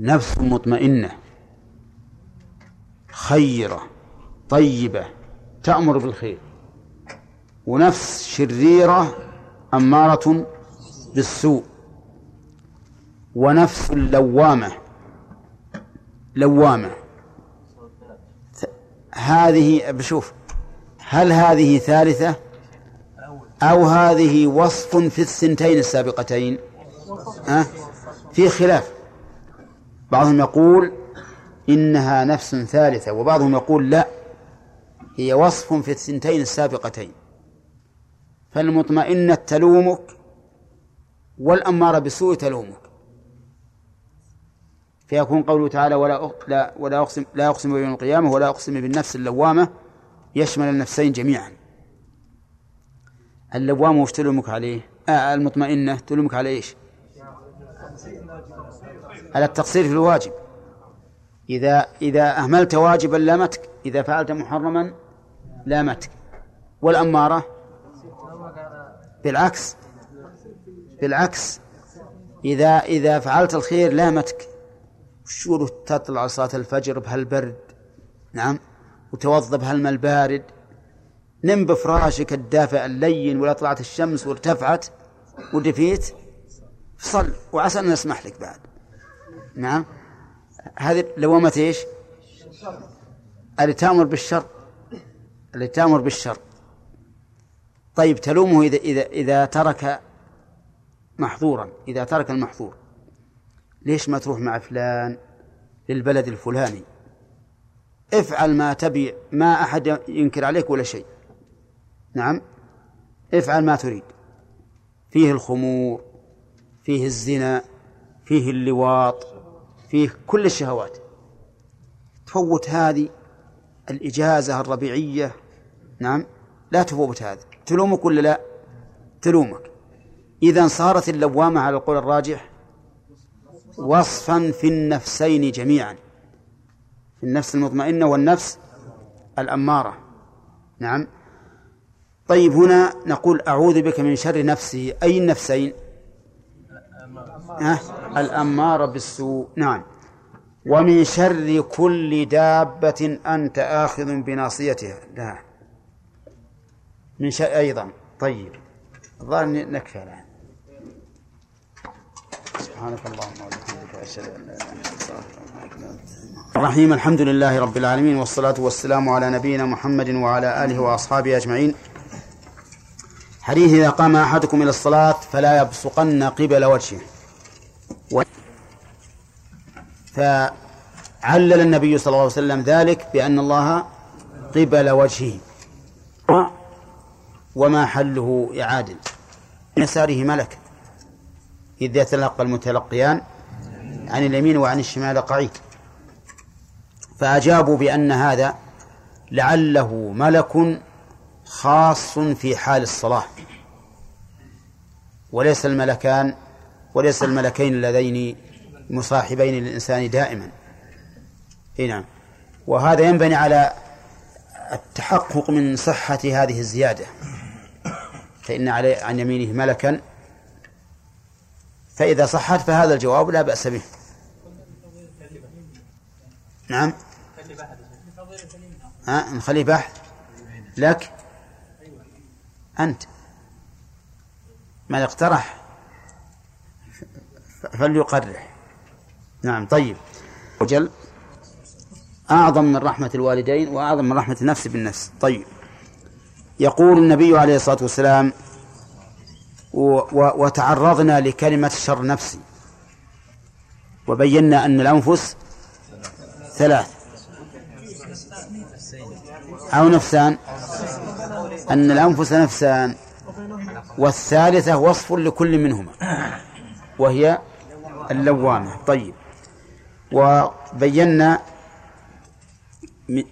نفس مطمئنة. خيرة طيبة تأمر بالخير. ونفس شريرة أمارة بالسوء. ونفس لوامة لوامة. هذه بشوف هل هذه ثالثة؟ أو هذه وصف في الثنتين السابقتين؟ أه؟ في خلاف. بعضهم يقول إنها نفس ثالثة وبعضهم يقول لا هي وصف في الثنتين السابقتين فالمطمئنة تلومك والأمارة بالسوء تلومك فيكون قوله تعالى ولا لا ولا أقسم لا أقسم بيوم القيامة ولا أقسم بالنفس اللوامة يشمل النفسين جميعا اللوامة وش تلومك عليه؟ آه المطمئنة تلومك على إيش؟ على التقصير في الواجب. إذا إذا أهملت واجبا لامتك إذا فعلت محرما لامتك والأمارة؟ بالعكس. بالعكس. إذا إذا فعلت الخير لامتك شو تطلع صلاة الفجر بهالبرد؟ نعم. وتوضى بهالماء البارد نم بفراشك الدافئ اللين ولا طلعت الشمس وارتفعت ودفيت. صل وعسى أن نسمح لك بعد. نعم. هذه لوامة إيش؟ اللي تأمر بالشر. اللي تأمر بالشر. طيب تلومه إذا إذا إذا ترك محظورا. إذا ترك المحظور. ليش ما تروح مع فلان للبلد الفلاني؟ افعل ما تبي ما أحد ينكر عليك ولا شيء. نعم. افعل ما تريد. فيه الخمور فيه الزنا فيه اللواط. فيه كل الشهوات. تفوت هذه الإجازة الربيعية نعم لا تفوت هذا تلومك ولا لا؟ تلومك. إذا صارت اللوامة على القول الراجح وصفا في النفسين جميعا. في النفس المطمئنة والنفس الأمارة. نعم. طيب هنا نقول أعوذ بك من شر نفسي أي النفسين؟ ها؟ الأمارة بالسوء. نعم. ومن شر كل دابة أنت آخذ بناصيتها. لا. من شر أيضا. طيب. الظاهر نكفي الآن. سبحانك اللهم وبحمدك أشهد أن لا إله إلا أنت الرحيم الحمد لله رب العالمين والصلاة والسلام على نبينا محمد وعلى آله وأصحابه أجمعين. حديث إذا قام أحدكم إلى الصلاة فلا يبصقن قبل وجهه و... فعلل النبي صلى الله عليه وسلم ذلك بأن الله قبل وجهه. وما حله إعادل يساره ملك. إذ يتلقى المتلقيان عن اليمين وعن الشمال قعيد. فأجابوا بأن هذا لعله ملك خاص في حال الصلاة. وليس الملكان وليس الملكين اللذين مصاحبين للإنسان دائما. إي نعم. وهذا ينبني على التحقق من صحة هذه الزيادة. فإن عليه عن يمينه ملكا. فإذا صحت فهذا الجواب لا بأس به. نعم. ها نخليه بحث لك؟ أنت. ما اقترح فليقرح نعم طيب. وجل أعظم من رحمة الوالدين وأعظم من رحمة النفس بالنفس. طيب. يقول النبي عليه الصلاة والسلام وتعرضنا لكلمة شر نفسي. وبينا أن الأنفس ثلاث. أو نفسان. أن الأنفس نفسان. والثالثة وصف لكل منهما. وهي اللوامة. طيب. وبينا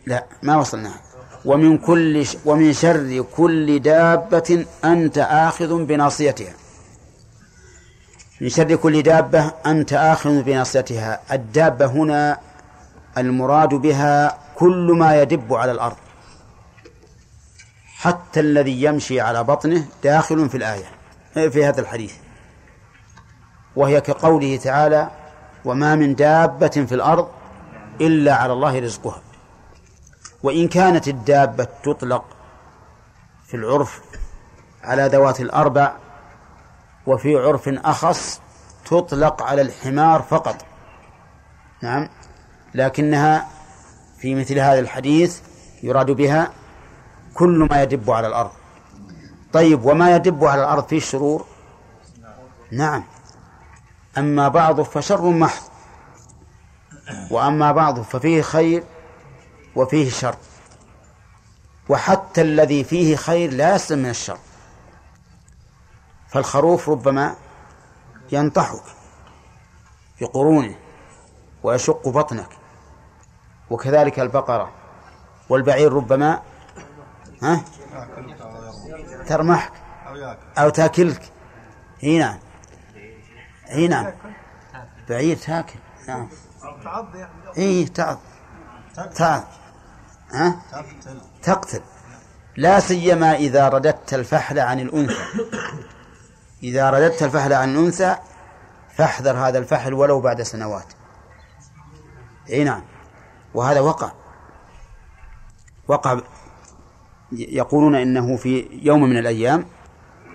لا ما وصلنا. ومن كل ش... ومن شر كل دابة أنت آخذ بناصيتها. من شر كل دابة أنت آخذ بناصيتها. الدابة هنا المراد بها كل ما يدب على الأرض. حتى الذي يمشي على بطنه داخل في الآية في هذا الحديث. وهي كقوله تعالى وما من دابة في الأرض إلا على الله رزقها. وإن كانت الدابة تطلق في العرف على ذوات الأربع وفي عرف أخص تطلق على الحمار فقط. نعم. لكنها في مثل هذا الحديث يراد بها كل ما يدب على الأرض. طيب وما يدب على الأرض فيه شرور نعم. أما بعضه فشر محض. وأما بعضه ففيه خير وفيه شر. وحتى الذي فيه خير لا يسلم من الشر. فالخروف ربما ينطحك في قرونه ويشق بطنك. وكذلك البقرة. والبعير ربما ها؟ ترمحك أو تاكلك. هنا هنا نعم. بعير تاكل نعم. تعض يعني إي تعض تعض ها؟ تقتل. لا سيما إذا رددت الفحل عن الأنثى. إذا رددت الفحل عن الأنثى فاحذر هذا الفحل ولو بعد سنوات. إي نعم. وهذا وقع. وقع يقولون إنه في يوم من الأيام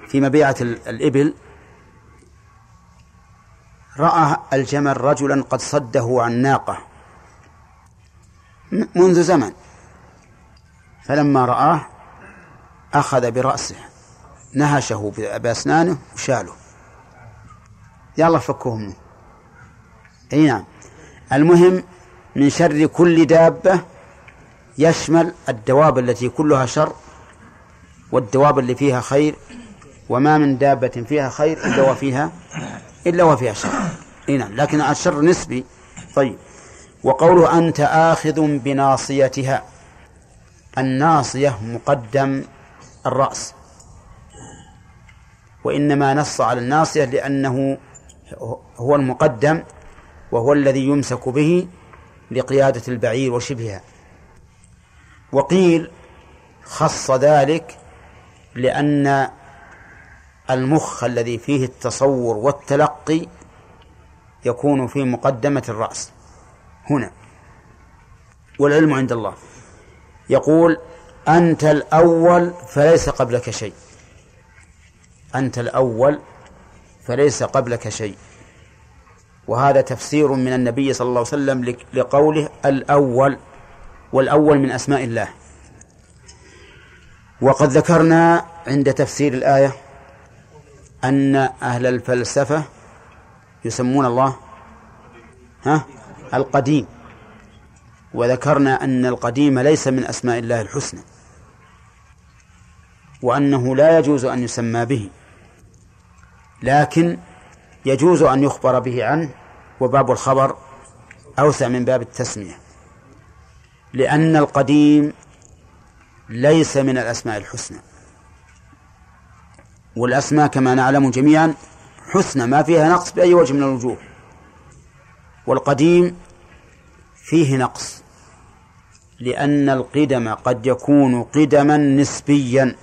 في مبيعة الإبل رأى الجمل رجلا قد صده عن ناقة. منذ زمن. فلما رآه أخذ برأسه. نهشه بأسنانه وشاله. يلا فكوه منه أي نعم. المهم من شر كل دابة يشمل الدواب التي كلها شر والدواب اللي فيها خير وما من دابة فيها خير إلا وفيها إلا وفيها شر. إي نعم لكن الشر نسبي. طيب. وقوله أنت آخذ بناصيتها. الناصية مقدم الرأس. وإنما نص على الناصية لأنه هو المقدم وهو الذي يمسك به لقيادة البعير وشبهها. وقيل خص ذلك لأن المخ الذي فيه التصور والتلقي يكون في مقدمة الرأس. هنا. والعلم عند الله. يقول أنت الأول فليس قبلك شيء. أنت الأول فليس قبلك شيء. وهذا تفسير من النبي صلى الله عليه وسلم لقوله الأول والأول من أسماء الله. وقد ذكرنا عند تفسير الآية أن أهل الفلسفة يسمون الله ها؟ القديم. وذكرنا أن القديم ليس من أسماء الله الحسنى وأنه لا يجوز أن يسمى به لكن يجوز أن يخبر به عنه وباب الخبر أوسع من باب التسمية لأن القديم ليس من الأسماء الحسنى. والأسماء كما نعلم جميعا حسنى ما فيها نقص بأي وجه من الوجوه. والقديم فيه نقص لأن القدم قد يكون قدما نسبيا.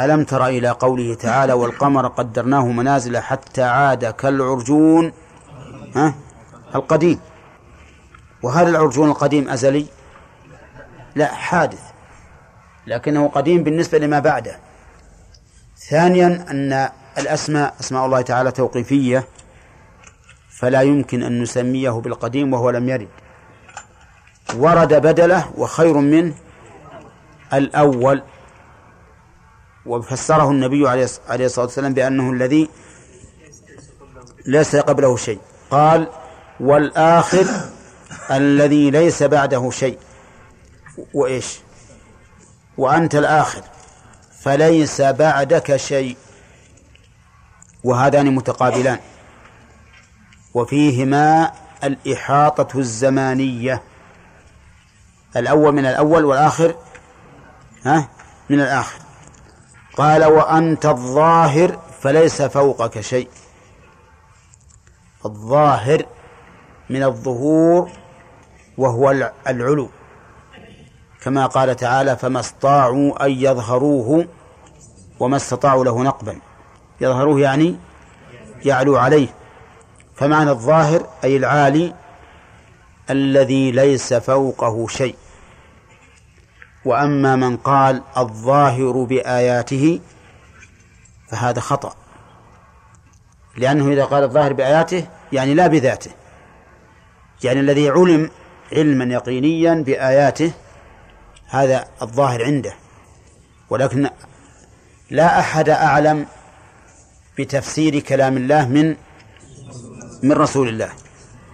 ألم تر إلى قوله تعالى والقمر قدرناه منازل حتى عاد كالعرجون ها؟ القديم. وهل العرجون القديم أزلي؟ لا حادث لكنه قديم بالنسبة لما بعده. ثانيا أن الأسماء أسماء الله تعالى توقيفية فلا يمكن أن نسميه بالقديم وهو لم يرد. ورد بدلة وخير منه الأول. وفسره النبي عليه الصلاة والسلام بأنه الذي ليس قبله شيء. قال والآخر الذي ليس بعده شيء. وإيش؟ وأنت الآخر. فليس بعدك شيء. وهذان متقابلان. وفيهما الإحاطة الزمانية. الأول من الأول والآخر ها من الآخر. قال وأنت الظاهر فليس فوقك شيء. الظاهر من الظهور وهو العلو. كما قال تعالى فما استطاعوا أن يظهروه وما استطاعوا له نقبا. يظهروه يعني يعلو عليه. فمعنى الظاهر أي العالي الذي ليس فوقه شيء. وأما من قال الظاهر بآياته فهذا خطأ. لأنه إذا قال الظاهر بآياته يعني لا بذاته. يعني الذي علم علما يقينيا بآياته هذا الظاهر عنده. ولكن لا أحد أعلم بتفسير كلام الله من من رسول الله.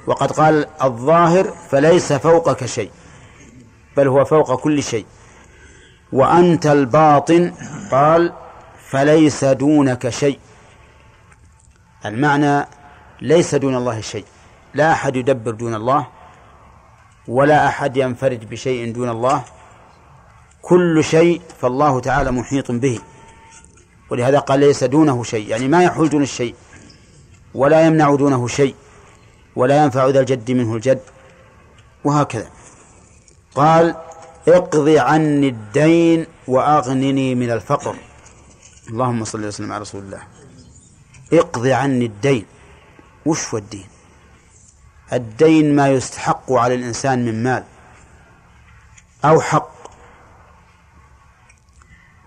وقد قال الظاهر فليس فوقك شيء بل هو فوق كل شيء. وأنت الباطن قال فليس دونك شيء. المعنى ليس دون الله شيء. لا أحد يدبر دون الله ولا أحد ينفرد بشيء دون الله. كل شيء فالله تعالى محيط به. ولهذا قال ليس دونه شيء. يعني ما يحول دون الشيء. ولا يمنع دونه شيء. ولا ينفع ذا الجد منه الجد. وهكذا. قال اقض عني الدين وأغنني من الفقر. اللهم صل وسلم على رسول الله. اقض عني الدين. وش هو الدين؟ الدين ما يستحق على الإنسان من مال. أو حق.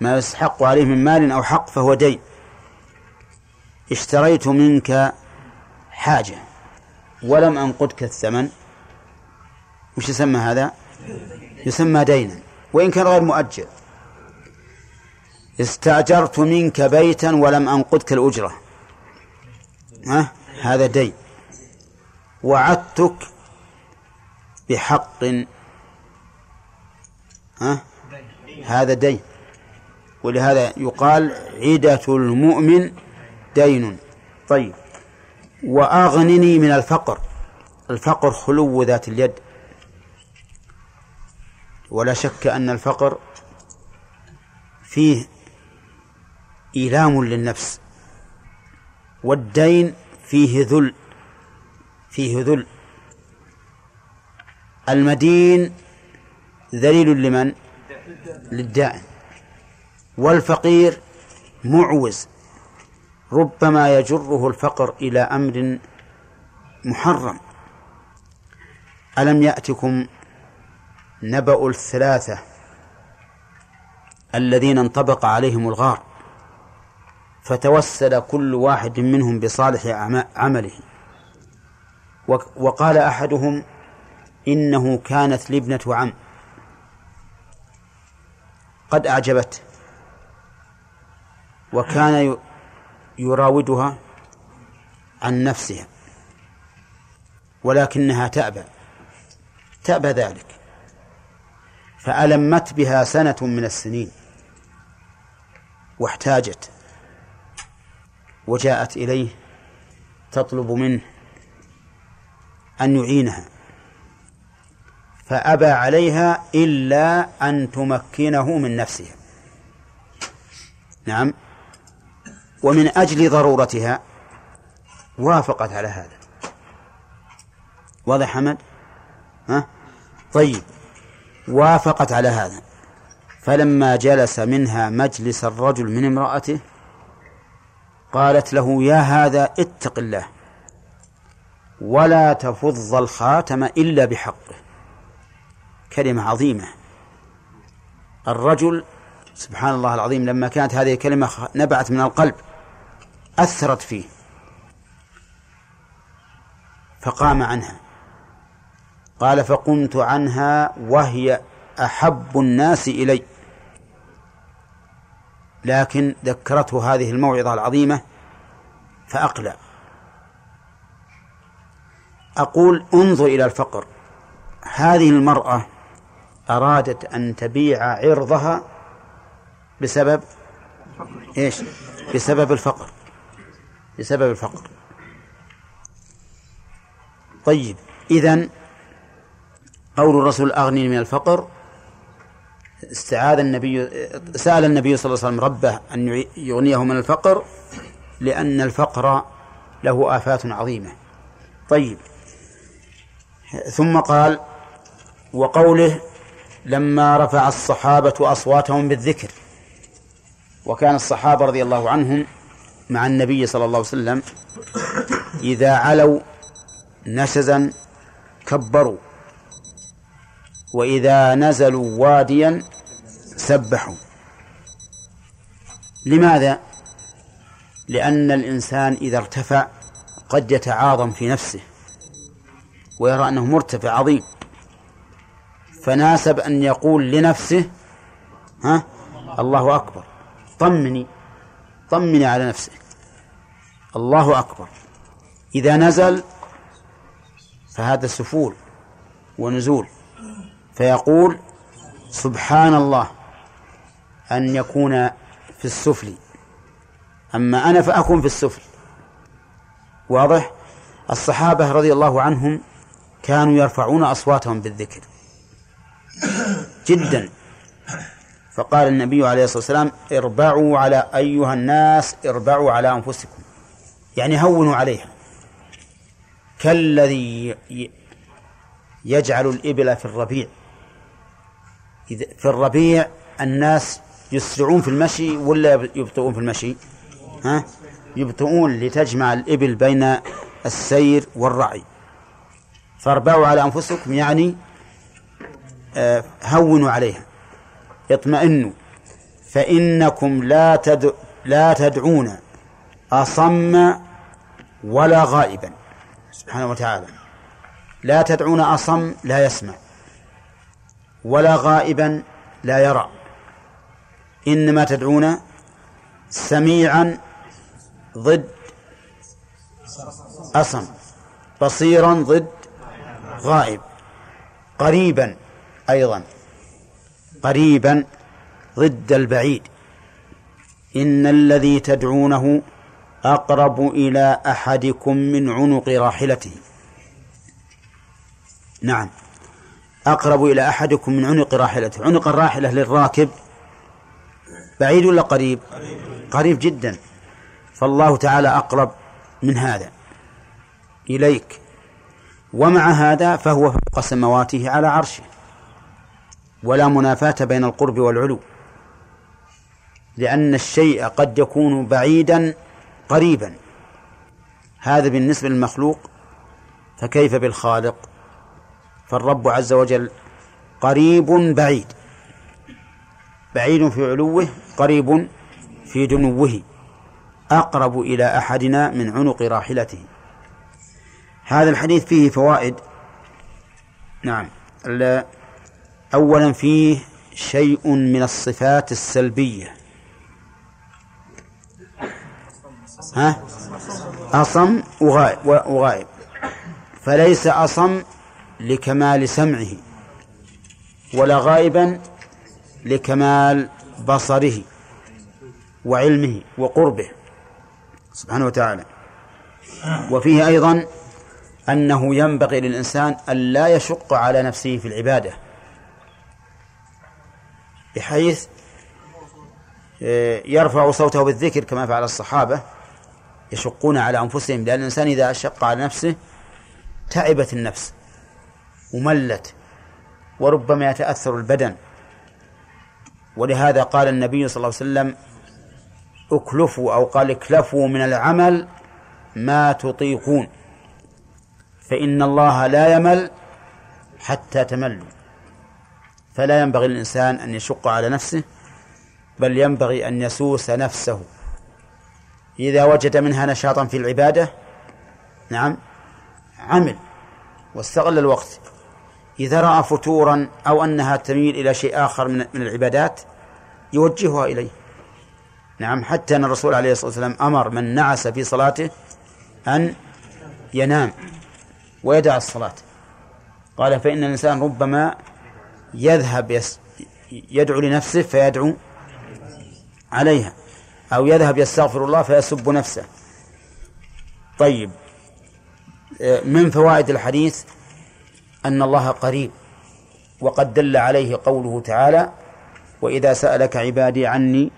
ما يستحق عليه من مال أو حق فهو دين. اشتريت منك حاجة ولم أنقدك الثمن. وش يسمى هذا؟ يسمى دينا وإن كان غير مؤجل استأجرت منك بيتا ولم أنقدك الأجرة. ها؟ هذا دين. وعدتك بحق. ها؟ هذا دين. ولهذا يقال عدة المؤمن دين. طيب. وأغنني من الفقر. الفقر خلو ذات اليد. ولا شك أن الفقر فيه إيلام للنفس. والدين فيه ذل. فيه ذل. المدين ذليل لمن؟ للدائن والفقير معوز ربما يجره الفقر إلى أمر محرم. ألم يأتكم نبأ الثلاثة الذين انطبق عليهم الغار فتوسل كل واحد منهم بصالح عمله. وقال أحدهم إنه كانت لي ابنة عم. قد أعجبته وكان يراودها عن نفسها ولكنها تأبى تأبى ذلك فألمت بها سنة من السنين واحتاجت وجاءت إليه تطلب منه أن يعينها فأبى عليها إلا أن تمكنه من نفسها. نعم. ومن أجل ضرورتها وافقت على هذا. واضح حمد؟ ها؟ طيب. وافقت على هذا. فلما جلس منها مجلس الرجل من امرأته قالت له يا هذا اتق الله. ولا تفض الخاتم إلا بحقه. كلمة عظيمة. الرجل سبحان الله العظيم لما كانت هذه الكلمة نبعت من القلب. أثرت فيه. فقام عنها. قال فقمت عنها وهي أحب الناس إلي. لكن ذكرته هذه الموعظة العظيمة فأقلع. أقول انظر إلى الفقر. هذه المرأة أرادت أن تبيع عرضها بسبب إيش؟ بسبب الفقر. بسبب الفقر. طيب إذن قول الرسول أغني من الفقر. استعاذ النبي سأل النبي صلى الله عليه وسلم ربه أن يغنيه من الفقر لأن الفقر له آفات عظيمة. طيب ثم قال وقوله لما رفع الصحابة أصواتهم بالذكر. وكان الصحابة رضي الله عنهم مع النبي صلى الله عليه وسلم إذا علوا نشزا كبروا وإذا نزلوا واديا سبحوا. لماذا؟ لأن الإنسان إذا ارتفع قد يتعاظم في نفسه ويرى أنه مرتفع عظيم. فناسب أن يقول لنفسه ها الله أكبر طمني. طمني على نفسك. الله أكبر. إذا نزل فهذا سفول ونزول. فيقول سبحان الله أن يكون في السفل. أما أنا فأكون في السفل. واضح؟ الصحابة رضي الله عنهم كانوا يرفعون أصواتهم بالذكر. جدا. فقال النبي عليه الصلاة والسلام اربعوا على أيها الناس اربعوا على أنفسكم. يعني هونوا عليها. كالذي يجعل الإبل في الربيع. في الربيع الناس يسرعون في المشي ولا يبطئون في المشي؟ ها؟ يبطئون لتجمع الإبل بين السير والرعي. فاربعوا على أنفسكم يعني آه، هونوا عليها. اطمئنوا فإنكم لا تدع لا تدعون أصم ولا غائبا. سبحانه وتعالى. لا تدعون أصم لا يسمع ولا غائبا لا يرى. إنما تدعون سميعا ضد أصم بصيرا ضد غائب قريبا أيضا. قريبا ضد البعيد. إن الذي تدعونه أقرب إلى أحدكم من عنق راحلته. نعم. أقرب إلى أحدكم من عنق راحلته. عنق الراحلة للراكب بعيد ولا قريب؟ قريب جدا. فالله تعالى أقرب من هذا. إليك. ومع هذا فهو فوق سمواته على عرشه. ولا منافاة بين القرب والعلو لأن الشيء قد يكون بعيدا قريبا. هذا بالنسبة للمخلوق فكيف بالخالق؟ فالرب عز وجل قريب بعيد بعيد في علوه قريب في دنوه أقرب إلى أحدنا من عنق راحلته. هذا الحديث فيه فوائد. نعم أولا فيه شيء من الصفات السلبية. ها؟ أصم وغائب فليس أصم لكمال سمعه ولا غائبا لكمال بصره وعلمه وقربه. سبحانه وتعالى. وفيه أيضا أنه ينبغي للإنسان أن لا يشق على نفسه في العبادة. بحيث آه، يرفع صوته بالذكر كما فعل الصحابة يشقون على أنفسهم لأن الإنسان إذا شق على نفسه تعبت النفس وملت وربما يتأثر البدن. ولهذا قال النبي صلى الله عليه وسلم اكلفوا أو قال اكلفوا من العمل ما تطيقون فإن الله لا يمل حتى تملوا. فلا ينبغي للإنسان أن يشق على نفسه بل ينبغي أن يسوس نفسه. إذا وجد منها نشاطا في العبادة نعم عمل واستغل الوقت. إذا رأى فتورا أو أنها تميل إلى شيء آخر من العبادات يوجهها إليه. نعم حتى أن الرسول عليه الصلاة والسلام أمر من نعس في صلاته أن ينام ويدع الصلاة. قال فإن الإنسان ربما يذهب يس يدعو لنفسه فيدعو عليها. أو يذهب يستغفر الله فيسب نفسه. طيب. من فوائد الحديث أن الله قريب وقد دل عليه قوله تعالى وإذا سألك عبادي عني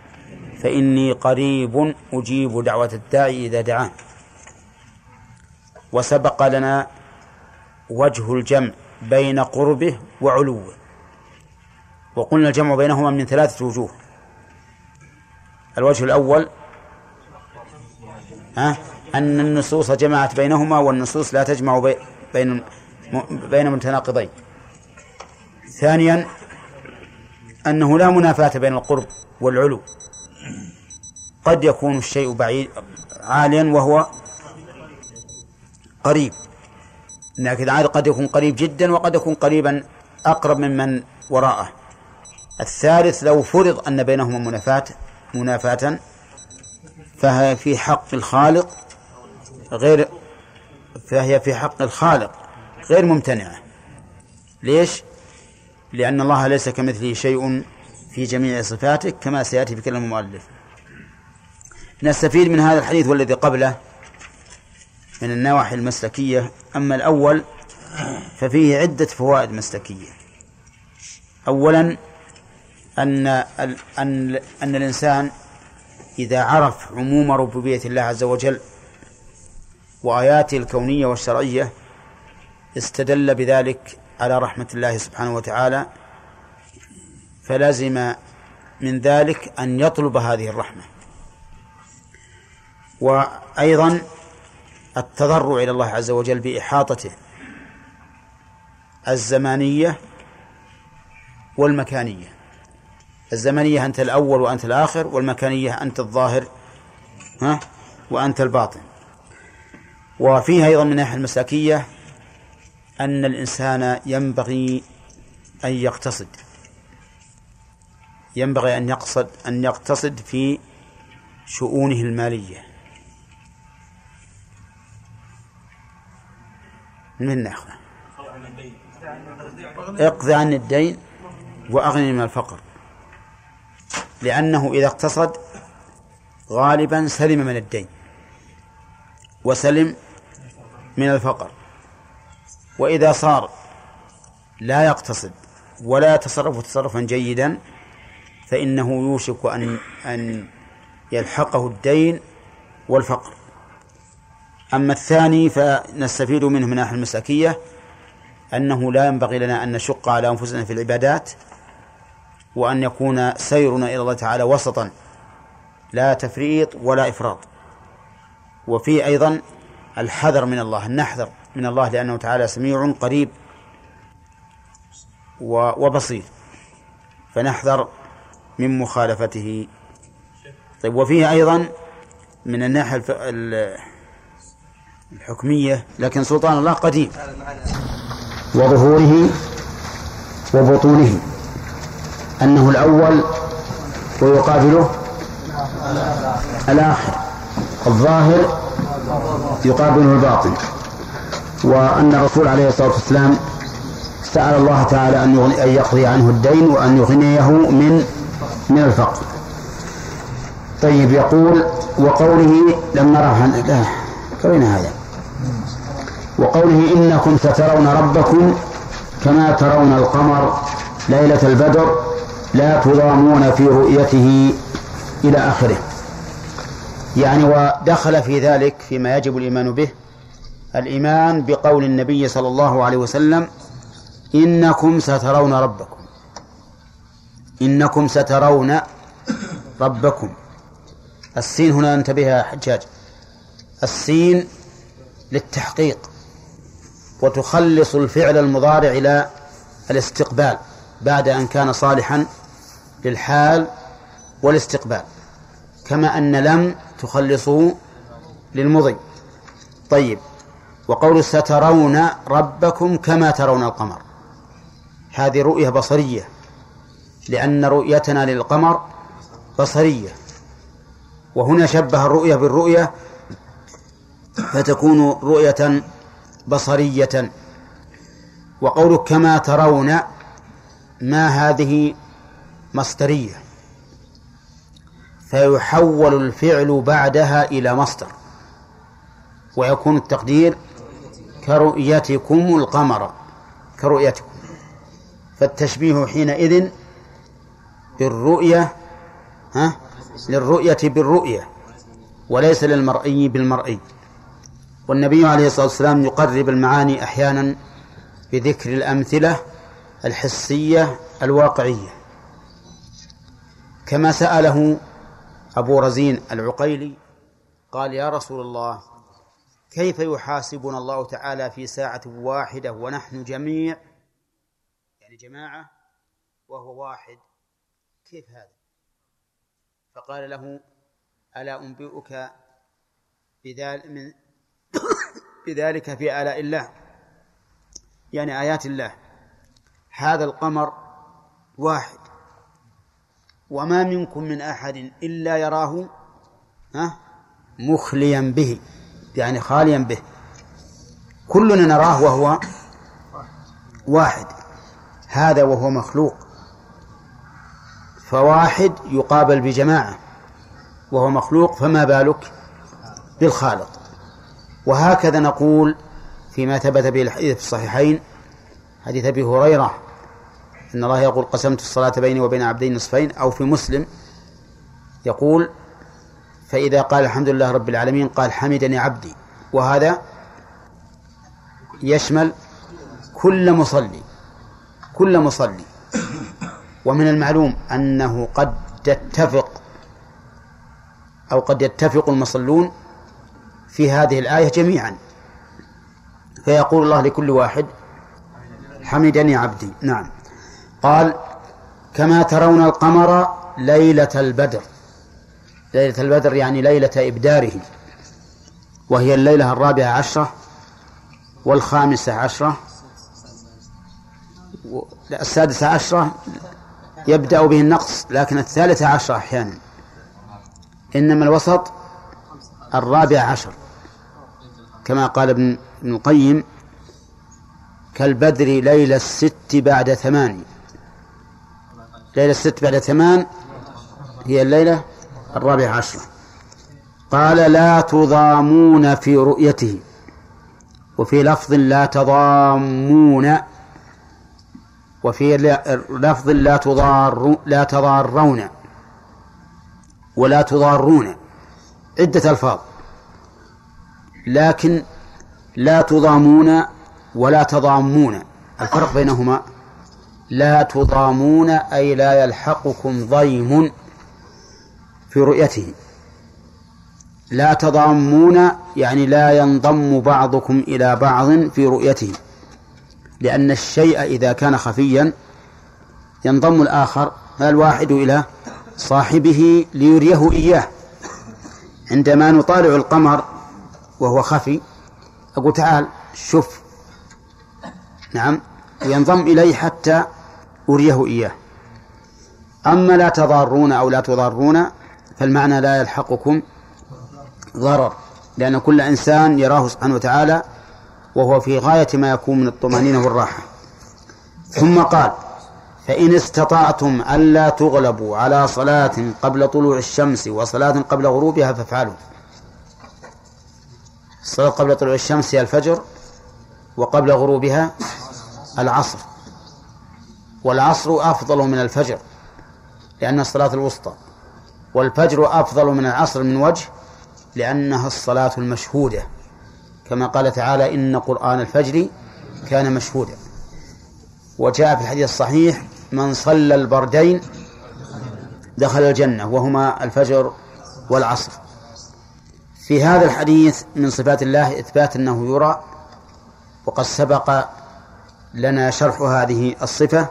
فإني قريب أجيب دعوة الداعي إذا دعان وسبق لنا وجه الجمع بين قربه وعلوه. وقلنا الجمع بينهما من ثلاثة وجوه. الوجه الأول ها أن النصوص جمعت بينهما والنصوص لا تجمع بين بين متناقضين. ثانيا أنه لا منافاة بين القرب والعلو. قد يكون الشيء بعيد عاليا وهو قريب. لكن قد يكون قريب جدا وقد يكون قريبا أقرب ممن وراءه. الثالث لو فرض أن بينهما منافاة منافاة فهي في حق الخالق غير فهي في حق الخالق غير ممتنعة. ليش؟ لأن الله ليس كمثله شيء في جميع صفاته كما سيأتي في كلام المؤلف. نستفيد من هذا الحديث والذي قبله من النواحي المسلكية. أما الأول ففيه عدة فوائد مسلكية. أولا أن أن أن الإنسان إذا عرف عموم ربوبية الله عز وجل وآياته الكونية والشرعية استدل بذلك على رحمة الله سبحانه وتعالى فلازم من ذلك أن يطلب هذه الرحمة. وأيضا التضرع إلى الله عز وجل بإحاطته الزمانية والمكانية. الزمنية أنت الأول وأنت الآخر والمكانية أنت الظاهر ها؟ وأنت الباطن. وفيها أيضا من الناحية المسلكية أن الإنسان ينبغي أن يقتصد. ينبغي أن يقصد أن يقتصد في شؤونه المالية. من ناخذه اقضي عن الدين وأغني من الفقر. لأنه إذا اقتصد غالبا سلم من الدين وسلم من الفقر. وإذا صار لا يقتصد ولا يتصرف تصرفا جيدا فإنه يوشك أن أن يلحقه الدين والفقر. أما الثاني فنستفيد منه من الناحية المسلكية أنه لا ينبغي لنا أن نشق على أنفسنا في العبادات وأن يكون سيرنا إلى الله تعالى وسطا لا تفريط ولا إفراط. وفي أيضا الحذر من الله نحذر من الله لأنه تعالى سميع قريب وبصير. فنحذر من مخالفته. طيب وفيه أيضا من الناحية الحكمية لكن سلطان الله قديم. وظهوره وبطونه. أنه الأول ويقابله الآخر الظاهر يقابله الباطن. وأن الرسول عليه الصلاة والسلام سأل الله تعالى أن أن يقضي عنه الدين وأن يغنيه من من الفقر. طيب يقول وقوله لم نره لا هذا؟ وقوله إنكم سترون ربكم كما ترون القمر ليلة البدر لا تضامون في رؤيته إلى آخره. يعني ودخل في ذلك فيما يجب الإيمان به الإيمان بقول النبي صلى الله عليه وسلم إنكم سترون ربكم. إنكم سترون ربكم. السين هنا انتبه يا حجاج. السين للتحقيق وتخلص الفعل المضارع إلى الاستقبال بعد أن كان صالحا للحال والاستقبال كما أن لم تخلصه للمضي. طيب وقول سترون ربكم كما ترون القمر. هذه رؤية بصرية لأن رؤيتنا للقمر بصرية. وهنا شبه الرؤية بالرؤية فتكون رؤية بصرية. وقول كما ترون ما هذه مصدرية. فيحول الفعل بعدها إلى مصدر. ويكون التقدير كرؤيتكم القمر. كرؤيتكم. فالتشبيه حينئذ بالرؤية ها؟ للرؤية بالرؤية وليس للمرئي بالمرئي. والنبي عليه الصلاة والسلام يقرب المعاني أحيانا بذكر الأمثلة الحسية الواقعية. كما سأله أبو رزين العقيلي قال يا رسول الله كيف يحاسبنا الله تعالى في ساعة واحدة ونحن جميع يعني جماعة وهو واحد كيف هذا؟ فقال له ألا أنبئك بذلك من بذلك في آلاء الله يعني آيات الله هذا القمر واحد وما منكم من أحد إلا يراه مخليا به يعني خاليا به. كلنا نراه وهو واحد. هذا وهو مخلوق. فواحد يقابل بجماعة. وهو مخلوق فما بالك بالخالق؟ وهكذا نقول فيما ثبت به الحديث في الصحيحين حديث أبي هريرة إن الله يقول قسمت الصلاة بيني وبين عبدين نصفين أو في مسلم يقول فإذا قال الحمد لله رب العالمين قال حمدني عبدي وهذا يشمل كل مصلي كل مصلي. ومن المعلوم أنه قد تتفق أو قد يتفق المصلون في هذه الآية جميعا. فيقول الله لكل واحد حمدني عبدي. نعم. قال كما ترون القمر ليلة البدر. ليلة البدر يعني ليلة إبداره وهي الليلة الرابعة عشرة والخامسة عشرة السادسة عشرة يبدأ به النقص لكن الثالثة عشرة أحيانا. إنما الوسط الرابع عشر. كما قال ابن القيم كالبدر ليلة الست بعد ثمان ليلة الست بعد ثمان هي الليلة الرابعة عشرة. قال لا تضامون في رؤيته. وفي لفظ لا تضامون وفي لفظ لا تضار لا تضارون ولا تضارون. عدة ألفاظ. لكن لا تضامون ولا تضامون. الفرق بينهما لا تضامون أي لا يلحقكم ضيم في رؤيته. لا تضامون يعني لا ينضم بعضكم إلى بعض في رؤيته. لأن الشيء إذا كان خفيا ينضم الآخر الواحد إلى صاحبه ليريه إياه. عندما نطالع القمر وهو خفي أقول تعال شوف. نعم ينضم إليه حتى أريه إياه. أما لا تضارون أو لا تضارون فالمعنى لا يلحقكم ضرر لأن كل إنسان يراه سبحانه وتعالى وهو في غاية ما يكون من الطمأنينة والراحة. ثم قال فإن استطعتم ألا تغلبوا على صلاة قبل طلوع الشمس وصلاة قبل غروبها فافعلوا. الصلاة قبل طلوع الشمس هي الفجر وقبل غروبها العصر. والعصر أفضل من الفجر لأنها الصلاة الوسطى والفجر أفضل من العصر من وجه لأنها الصلاة المشهودة. كما قال تعالى إن قرآن الفجر كان مشهودا. وجاء في الحديث الصحيح من صلى البردين دخل الجنة وهما الفجر والعصر. في هذا الحديث من صفات الله إثبات أنه يرى وقد سبق لنا شرح هذه الصفة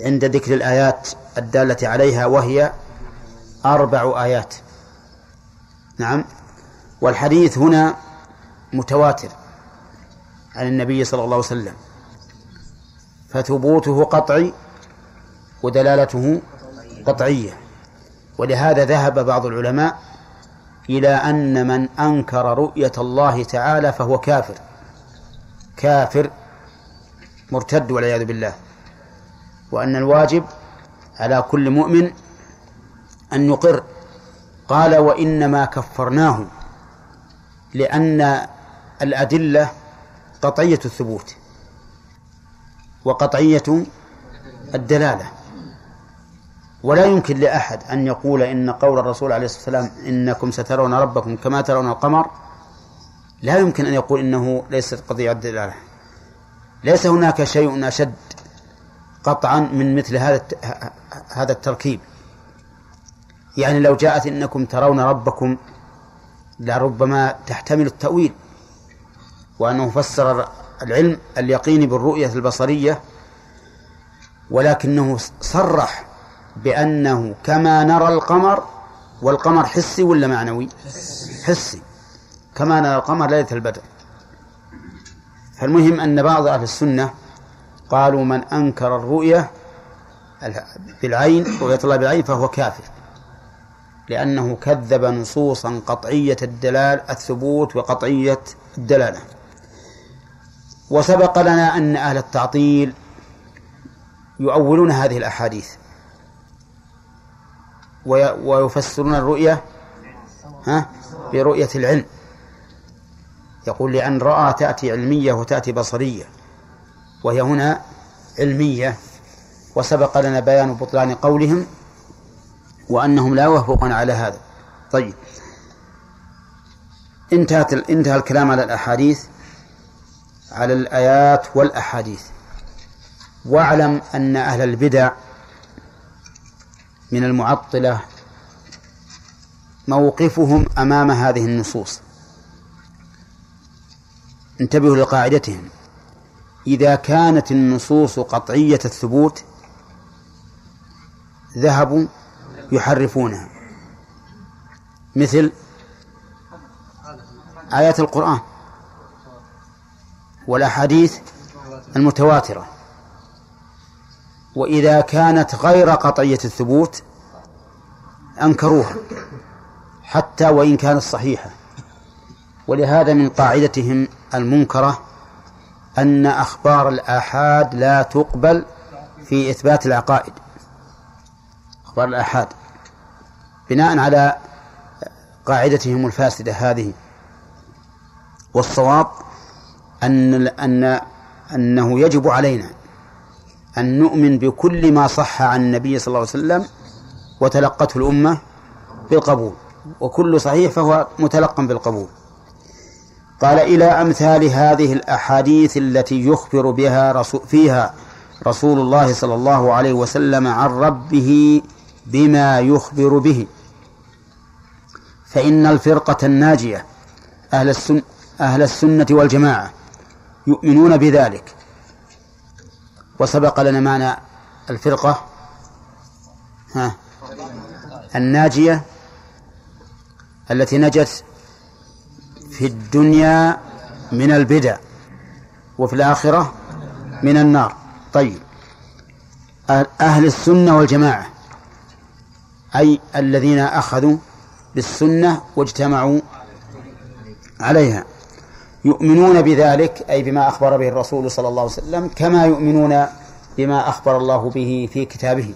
عند ذكر الآيات الدالة عليها وهي أربع آيات. نعم. والحديث هنا متواتر عن النبي صلى الله عليه وسلم. فثبوته قطعي ودلالته قطعية. ولهذا ذهب بعض العلماء إلى أن من أنكر رؤية الله تعالى فهو كافر. كافر مرتد والعياذ بالله. وأن الواجب على كل مؤمن أن يقر. قال وإنما كفرناه لأن الأدلة قطعية الثبوت وقطعية الدلالة. ولا يمكن لأحد أن يقول إن قول الرسول عليه الصلاة والسلام إنكم سترون ربكم كما ترون القمر. لا يمكن أن يقول إنه ليست قضية الدلالة. ليس هناك شيء أشد قطعا من مثل هذا هذا التركيب. يعني لو جاءت إنكم ترون ربكم لربما تحتمل التأويل وأنه فسر العلم اليقيني بالرؤية البصرية ولكنه صرح بأنه كما نرى القمر والقمر حسي ولا معنوي؟ حسي. كما نرى القمر ليلة البدر. فالمهم أن بعض أهل السنة قالوا من أنكر الرؤية بالعين رؤية الله بالعين فهو كافر. لأنه كذب نصوصا قطعية الدلال الثبوت وقطعية الدلالة. وسبق لنا أن أهل التعطيل يؤولون هذه الأحاديث. ويفسرون الرؤية ها برؤية العلم. يقول لأن رأى تأتي علمية وتأتي بصرية. وهي هنا علمية وسبق لنا بيان بطلان قولهم وأنهم لا يوافقون على هذا. طيب. انتهت انتهى الكلام على الأحاديث على الآيات والأحاديث. واعلم أن أهل البدع من المعطلة موقفهم أمام هذه النصوص. انتبهوا لقاعدتهم. إذا كانت النصوص قطعية الثبوت ذهبوا يحرفونها. مثل آيات القرآن والأحاديث المتواترة. وإذا كانت غير قطعية الثبوت أنكروها حتى وإن كانت صحيحة. ولهذا من قاعدتهم المنكرة أن أخبار الآحاد لا تقبل في إثبات العقائد. أخبار الآحاد. بناء على قاعدتهم الفاسدة هذه. والصواب أن أن أنه يجب علينا أن نؤمن بكل ما صح عن النبي صلى الله عليه وسلم وتلقته الأمة بالقبول. وكل صحيح فهو متلقى بالقبول. قال إلى أمثال هذه الأحاديث التي يخبر بها رسول فيها رسول الله صلى الله عليه وسلم عن ربه بما يخبر به. فإن الفرقة الناجية أهل السنة أهل السنة والجماعة يؤمنون بذلك. وسبق لنا معنى الفرقة. ها؟ الناجية التي نجت في الدنيا من البدع وفي الآخرة من النار. طيب. أهل السنة والجماعة أي الذين أخذوا بالسنة واجتمعوا عليها يؤمنون بذلك أي بما أخبر به الرسول صلى الله عليه وسلم كما يؤمنون بما أخبر الله به في كتابه.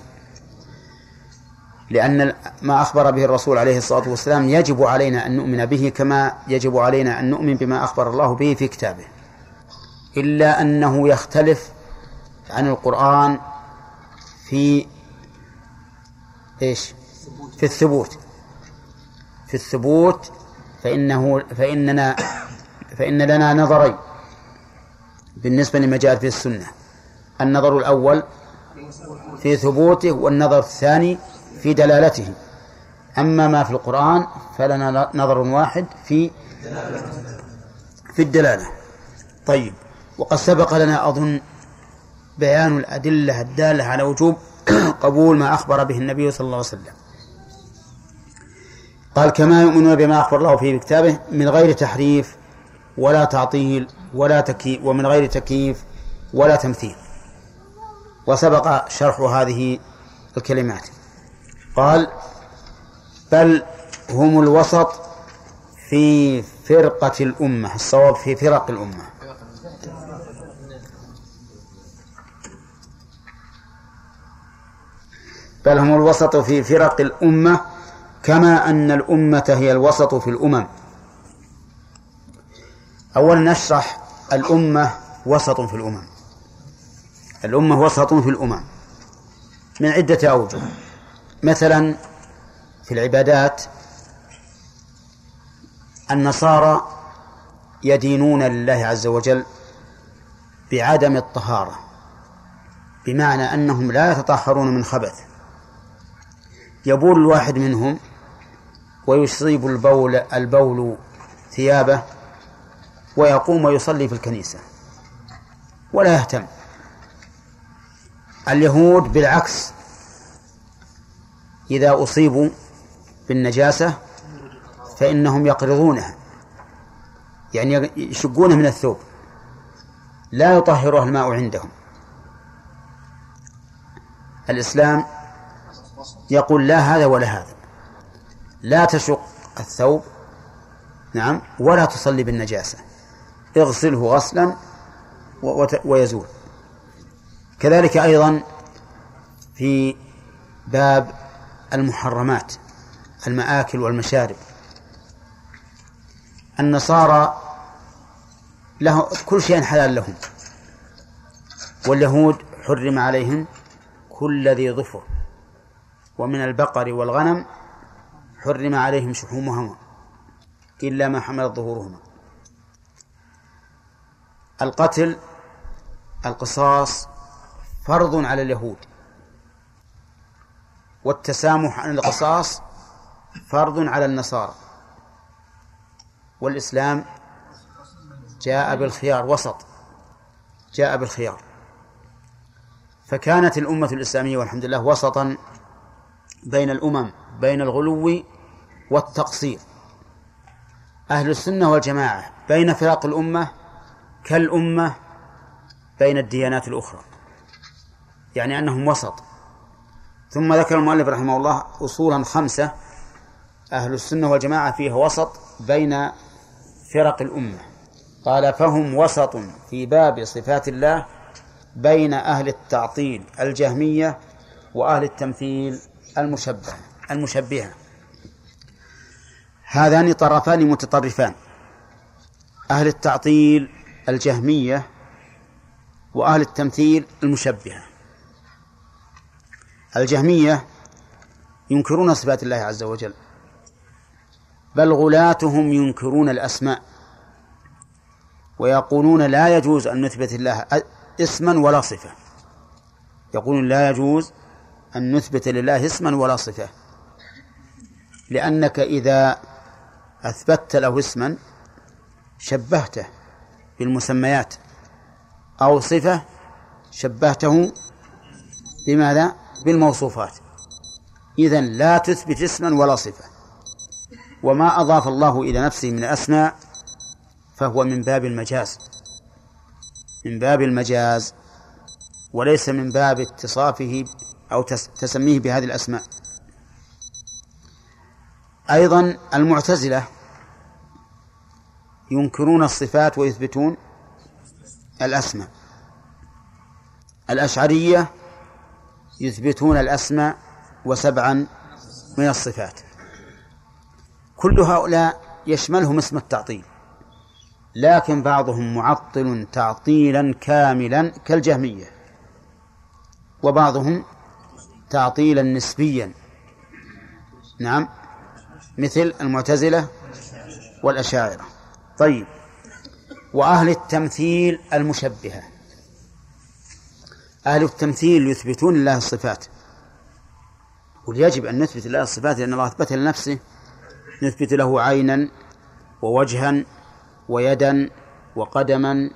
لأن ما أخبر به الرسول عليه الصلاة والسلام يجب علينا أن نؤمن به كما يجب علينا أن نؤمن بما أخبر الله به في كتابه. إلا أنه يختلف عن القرآن في إيش؟ في الثبوت. في الثبوت فإنه فإننا فإن لنا نظرين بالنسبة لما جاء في السنة. النظر الأول في ثبوته والنظر الثاني في دلالته. أما ما في القرآن فلنا نظر واحد في في الدلالة. طيب وقد سبق لنا أظن بيان الأدلة الدالة على وجوب قبول ما أخبر به النبي صلى الله عليه وسلم. قال كما يؤمنون بما أخبر الله في كتابه من غير تحريف ولا تعطيل ولا تكييف ومن غير تكييف ولا تمثيل. وسبق شرح هذه الكلمات. قال بل هم الوسط في فرقة الأمة الصواب في فرق الأمة. بل هم الوسط في فرق الأمة كما أن الأمة هي الوسط في الأمم. أولا نشرح الأمة وسط في الأمم. الأمة وسط في الأمم. من عدة أوجه. مثلا في العبادات النصارى يدينون لله عز وجل بعدم الطهارة بمعنى أنهم لا يتطهرون من خبث. يبول الواحد منهم ويصيب البول البول ثيابه ويقوم ويصلي في الكنيسة ولا يهتم. اليهود بالعكس إذا أصيبوا بالنجاسة فإنهم يقرضونها. يعني يشقونه من الثوب. لا يطهرها الماء عندهم. الإسلام يقول لا هذا ولا هذا. لا تشق الثوب نعم ولا تصلي بالنجاسة. اغسله غسلا ويزول. كذلك أيضا في باب المحرمات المآكل والمشارب. النصارى له كل شيء حلال لهم. واليهود حرم عليهم كل ذي ظفر. ومن البقر والغنم حرم عليهم شحومهما إلا ما حملت ظهورهما. القتل القصاص فرض على اليهود. والتسامح عن القصاص فرض على النصارى. والإسلام جاء بالخيار وسط. جاء بالخيار. فكانت الأمة الإسلامية والحمد لله وسطا بين الأمم بين الغلو والتقصير. أهل السنة والجماعة بين فراق الأمة كالأمة بين الديانات الأخرى. يعني أنهم وسط. ثم ذكر المؤلف رحمه الله أصولا خمسة أهل السنة والجماعة فيها وسط بين فرق الأمة. قال فهم وسط في باب صفات الله بين أهل التعطيل الجهمية وأهل التمثيل المشبه المشبهة. هذان طرفان متطرفان. أهل التعطيل الجهمية وأهل التمثيل المشبهة. الجهمية ينكرون صفات الله عز وجل بل غلاتهم ينكرون الأسماء ويقولون لا يجوز أن نثبت الله اسما ولا صفة يقولون لا يجوز أن نثبت لله اسما ولا صفة لأنك إذا أثبتت له اسما شبهته بالمسميات أو صفة شبهته بماذا؟ بالموصوفات. إذن لا تثبت اسما ولا صفة. وما أضاف الله إلى نفسه من الأسماء فهو من باب المجاز. من باب المجاز. وليس من باب اتصافه أو تسميه بهذه الأسماء. أيضا المعتزلة ينكرون الصفات ويثبتون الأسماء. الأشعرية يثبتون الأسماء وسبعا من الصفات. كل هؤلاء يشملهم اسم التعطيل لكن بعضهم معطل تعطيلا كاملا كالجهمية وبعضهم تعطيلا نسبيا. نعم مثل المعتزلة والأشاعرة. طيب وأهل التمثيل المشبهة. أهل التمثيل يثبتون لله الصفات. يجب أن نثبت لله الصفات لأن الله أثبتها لنفسه. نثبت له عينا ووجها ويدا وقدما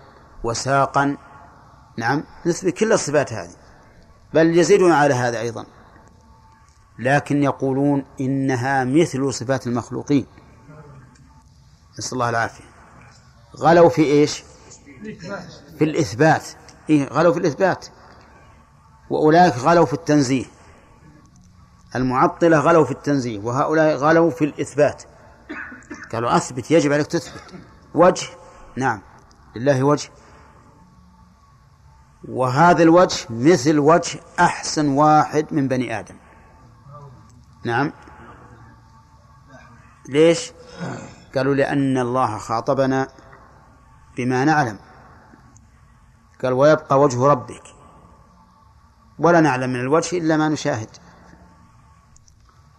وساقا. نعم نثبت كل الصفات هذه. بل يزيدون على هذا أيضا. لكن يقولون إنها مثل صفات المخلوقين. نسأل الله العافية. غلوا في إيش؟ في الإثبات. إيه غلوا في الإثبات. وأولئك غلوا في التنزيه. المعطلة غلوا في التنزيه وهؤلاء غلوا في الإثبات. قالوا أثبت يجب عليك تثبت. وجه؟ نعم لله وجه. وهذا الوجه مثل وجه أحسن واحد من بني آدم. نعم. ليش؟ قالوا لأن الله خاطبنا بما نعلم. قال ويبقى وجه ربك. ولا نعلم من الوجه إلا ما نشاهد.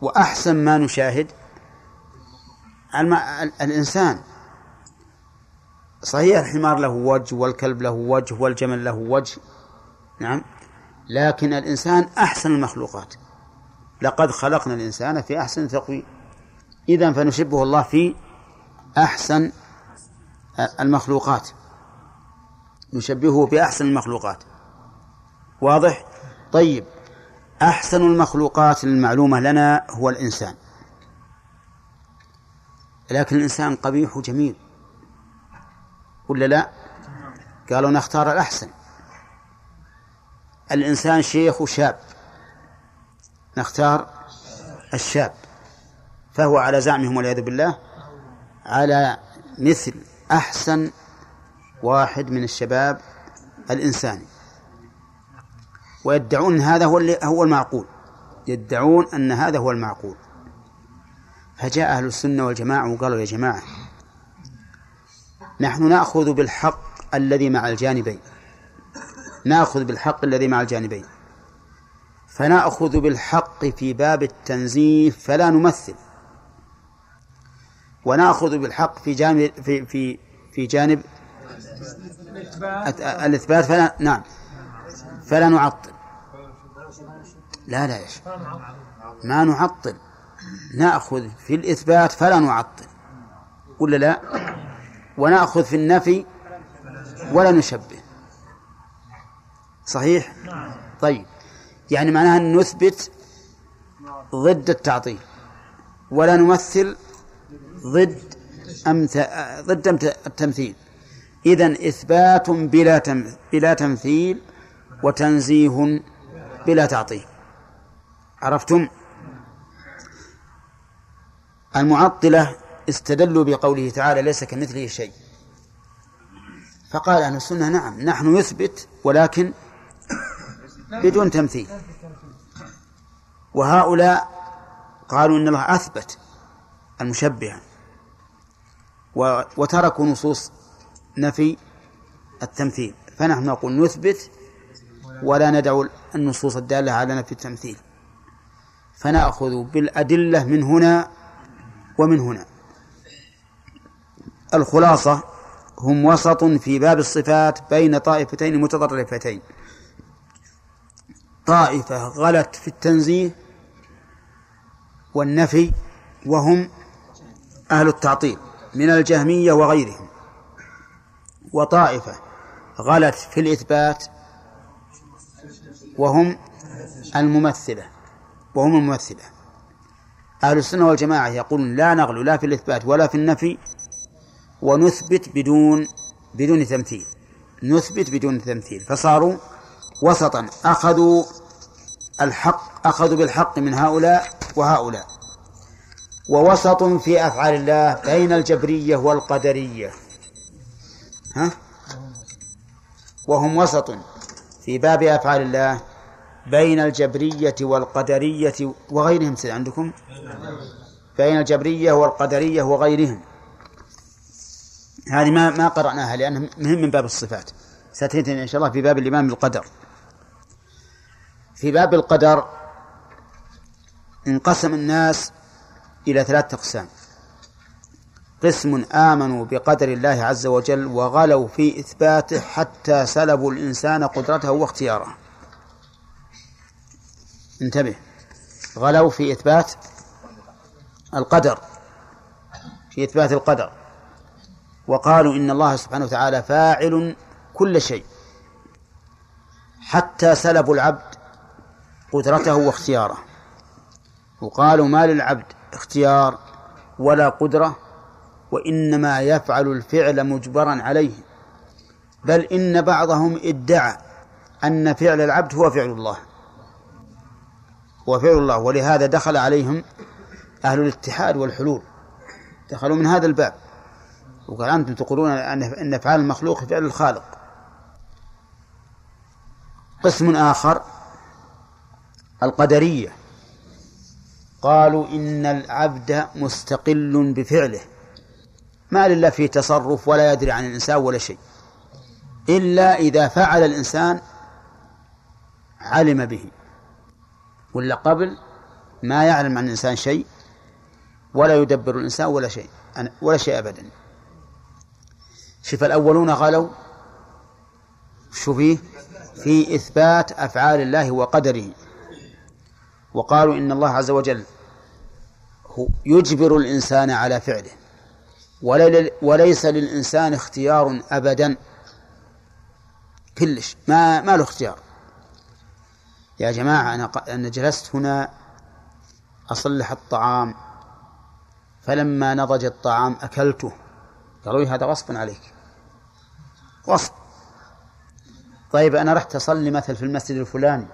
وأحسن ما نشاهد الإنسان. صحيح الحمار له وجه والكلب له وجه والجمل له وجه نعم لكن الإنسان أحسن المخلوقات. لقد خلقنا الإنسان في أحسن تقويم. إذا فنشبه الله في أحسن المخلوقات. نشبهه بأحسن المخلوقات. واضح؟ طيب أحسن المخلوقات المعلومة لنا هو الإنسان. لكن الإنسان قبيح وجميل ولا لا؟ قالوا نختار الأحسن. الإنسان شيخ وشاب نختار الشاب فهو على زعمهم والعياذ بالله على مثل أحسن واحد من الشباب الإنساني. ويدعون أن هذا هو هو المعقول. يدعون أن هذا هو المعقول. فجاء أهل السنة والجماعة وقالوا يا جماعة نحن نأخذ بالحق الذي مع الجانبين. نأخذ بالحق الذي مع الجانبين. فنأخذ بالحق في باب التنزيه فلا نمثل. ونأخذ بالحق في جانب في في في جانب الإثبات فلا نعم. فلا نعطل. لا لا يا ما نعطل. نأخذ في الإثبات فلا نعطل. ولا لا ونأخذ في النفي ولا نشبه. صحيح؟ طيب. يعني معناها أن نثبت ضد التعطيل ولا نمثل ضد أمث... ضد التمثيل. إذن إثبات بلا. بلا تمثيل وتنزيه بلا تعطيل. عرفتم؟ المعطلة استدلوا بقوله تعالى ليس كمثله شيء فقال أهل السنة نعم نحن نثبت ولكن بدون تمثيل وهؤلاء قالوا إن الله أثبت المشبهة وتركوا نصوص نفي التمثيل. فنحن نقول نثبت ولا ندع النصوص الدالة على نفي التمثيل. فنأخذ بالأدلة من هنا ومن هنا. الخلاصة هم وسط في باب الصفات بين طائفتين متطرفتين. طائفة غلت في التنزيه والنفي وهم أهل التعطيل من الجهمية وغيرهم. وطائفة غلت في الإثبات وهم الممثلة وهم الممثلة. أهل السنة والجماعة يقولون لا نغلو لا في الإثبات ولا في النفي ونثبت بدون بدون تمثيل. نثبت بدون تمثيل. فصاروا وسطا. أخذوا الحق أخذوا بالحق من هؤلاء وهؤلاء. ووسط في أفعال الله بين الجبرية والقدرية. ها؟ وهم وسط في باب أفعال الله بين الجبرية والقدرية وغيرهم. سيد عندكم؟ بين الجبرية والقدرية وغيرهم. هذه ما ما قرأناها لأنها مهم من باب الصفات. ستأتينا إن شاء الله في باب الإمام بالقدر. في باب القدر انقسم الناس إلى ثلاثة أقسام. قسم آمنوا بقدر الله عز وجل وغلوا في إثباته حتى سلبوا الإنسان قدرته واختياره. انتبه. غلوا في إثبات القدر. في إثبات القدر. وقالوا إن الله سبحانه وتعالى فاعل كل شيء. حتى سلبوا العبد قدرته واختياره. وقالوا ما للعبد اختيار ولا قدرة وإنما يفعل الفعل مجبرا عليه. بل إن بعضهم ادعى أن فعل العبد هو فعل الله. هو فعل الله ولهذا دخل عليهم أهل الاتحاد والحلول. دخلوا من هذا الباب. وقال أنتم تقولون أن أفعال المخلوق فعل الخالق. قسم آخر القدرية. قالوا إن العبد مستقل بفعله. ما لله فيه تصرف ولا يدري عن الإنسان ولا شيء. إلا إذا فعل الإنسان علم به. ولا قبل ما يعلم عن الإنسان شيء ولا يدبر الإنسان ولا شيء ولا شيء أبدا. شوف الأولون غلوا شو فيه في إثبات أفعال الله وقدره. وقالوا إن الله عز وجل يجبر الإنسان على فعله. وليس للإنسان اختيار أبدا. كلش ما ما له اختيار. يا جماعة أنا أنا جلست هنا أصلح الطعام فلما نضج الطعام أكلته. قالوا لي هذا غصب عليك. غصب. طيب أنا رحت أصلي مثل في المسجد الفلاني.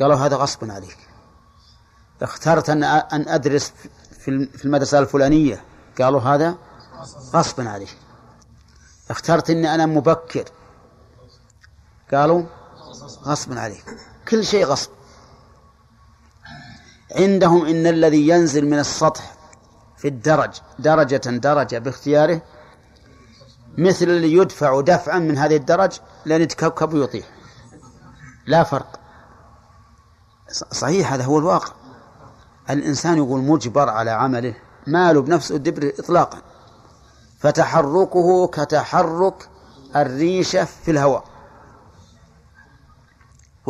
قالوا هذا غصب عليك. اخترت أن أن أدرس في المدرسة الفلانية. قالوا هذا غصب عليك. اخترت أني أنا مبكر. قالوا غصب عليك. كل شيء غصب. عندهم إن الذي ينزل من السطح في الدرج درجة درجة باختياره مثل اللي يدفع دفعا من هذه الدرج لأن يتكبكب ويطيح. لا فرق. صحيح هذا هو الواقع. الإنسان يقول مجبر على عمله ماله بنفسه الدبر إطلاقا. فتحركه كتحرك الريشة في الهواء.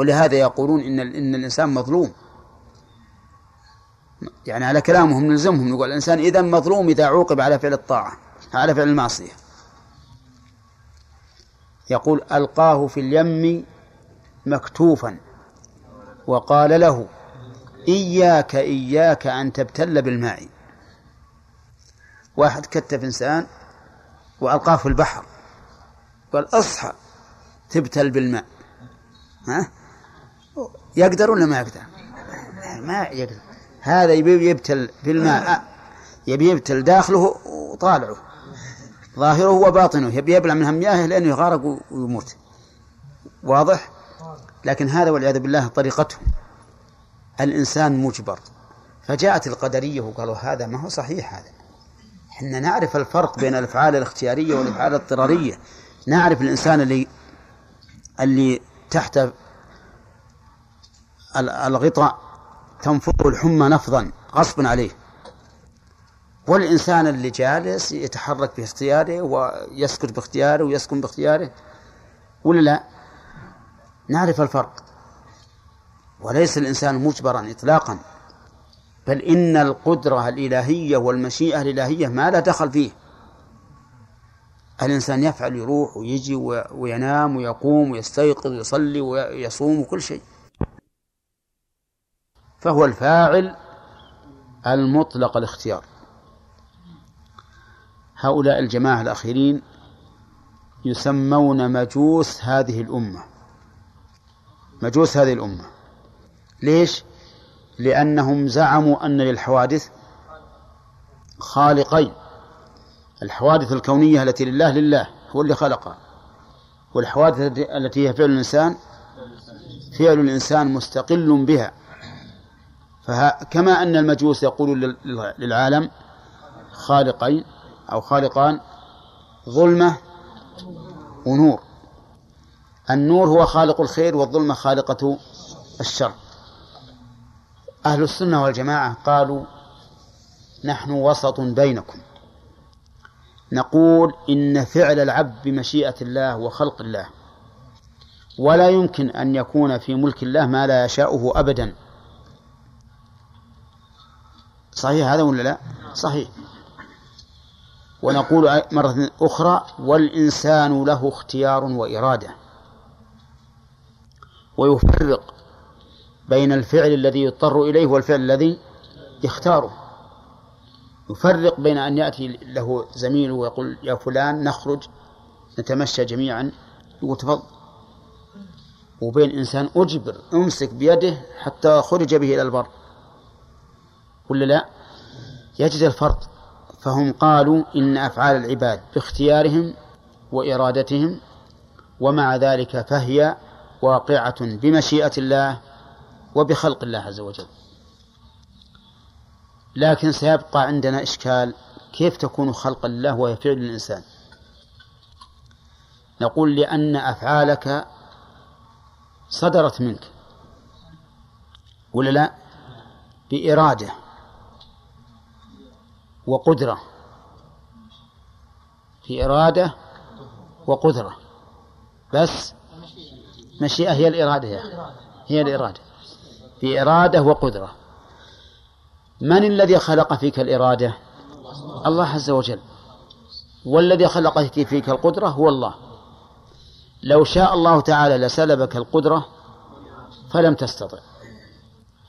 ولهذا يقولون إن إن الإنسان مظلوم. يعني على كلامهم نلزمهم نقول الإنسان إذا مظلوم إذا عوقب على فعل الطاعة على فعل المعصية. يقول ألقاه في اليم مكتوفا وقال له إياك إياك أن تبتل بالماء. واحد كتف إنسان وألقاه في البحر قال أصحى تبتل بالماء. ها؟ يقدر ولا ما يقدر؟ ما يقدر. هذا يبي يبتل في الماء. يبي يبتل داخله وطالعه. ظاهره وباطنه. يبي يبلع منها مياه لأنه يغارق ويموت. واضح؟ لكن هذا والعياذ بالله طريقتهم الإنسان مجبر. فجاءت القدرية وقالوا هذا ما هو صحيح هذا. إحنا نعرف الفرق بين الأفعال الاختيارية والأفعال الاضطرارية. نعرف الإنسان اللي اللي تحت الغطاء تنفضه الحمى نفضا غصبا عليه. والإنسان اللي جالس يتحرك باختياره ويسكت باختياره ويسكن باختياره ولا لا؟ نعرف الفرق. وليس الإنسان مجبرا إطلاقا بل إن القدرة الإلهية والمشيئة الإلهية ما لا دخل فيه. الإنسان يفعل يروح ويجي وينام ويقوم ويستيقظ ويصلي ويصوم وكل شيء. فهو الفاعل المطلق الاختيار. هؤلاء الجماعة الأخيرين يسمون مجوس هذه الأمة. مجوس هذه الأمة. ليش؟ لأنهم زعموا أن للحوادث خالقين. الحوادث الكونية التي لله لله هو اللي خلقها. والحوادث التي هي فعل الإنسان فعل الإنسان مستقل بها. فكما أن المجوس يقول للعالم خالقين أو خالقان ظلمة ونور. النور هو خالق الخير والظلمة خالقة الشر. أهل السنة والجماعة قالوا نحن وسط بينكم. نقول إن فعل العبد بمشيئة الله وخلق الله. ولا يمكن أن يكون في ملك الله ما لا يشاؤه أبدا. صحيح هذا ولا لا؟ صحيح. ونقول مرة أخرى والإنسان له اختيار وإرادة. ويفرق بين الفعل الذي يضطر إليه والفعل الذي يختاره. يفرق بين أن يأتي له زميله ويقول يا فلان نخرج نتمشى جميعا. يقول تفضل. وبين إنسان أجبر أمسك بيده حتى خرج به إلى البر. ولا لا؟ يجد الفرق فهم قالوا إن أفعال العباد باختيارهم وإرادتهم ومع ذلك فهي واقعة بمشيئة الله وبخلق الله عز وجل. لكن سيبقى عندنا إشكال كيف تكون خلقا لله وهي فعل الإنسان؟ نقول لأن أفعالك صدرت منك ولا لا؟ بإرادة. وقدرة. في إرادة وقدرة. بس مشيئة هي الإرادة أخي. هي الإرادة. في إرادة وقدرة. من الذي خلق فيك الإرادة؟ الله عز وجل. والذي خلق فيك القدرة هو الله. لو شاء الله تعالى لسلبك القدرة فلم تستطع.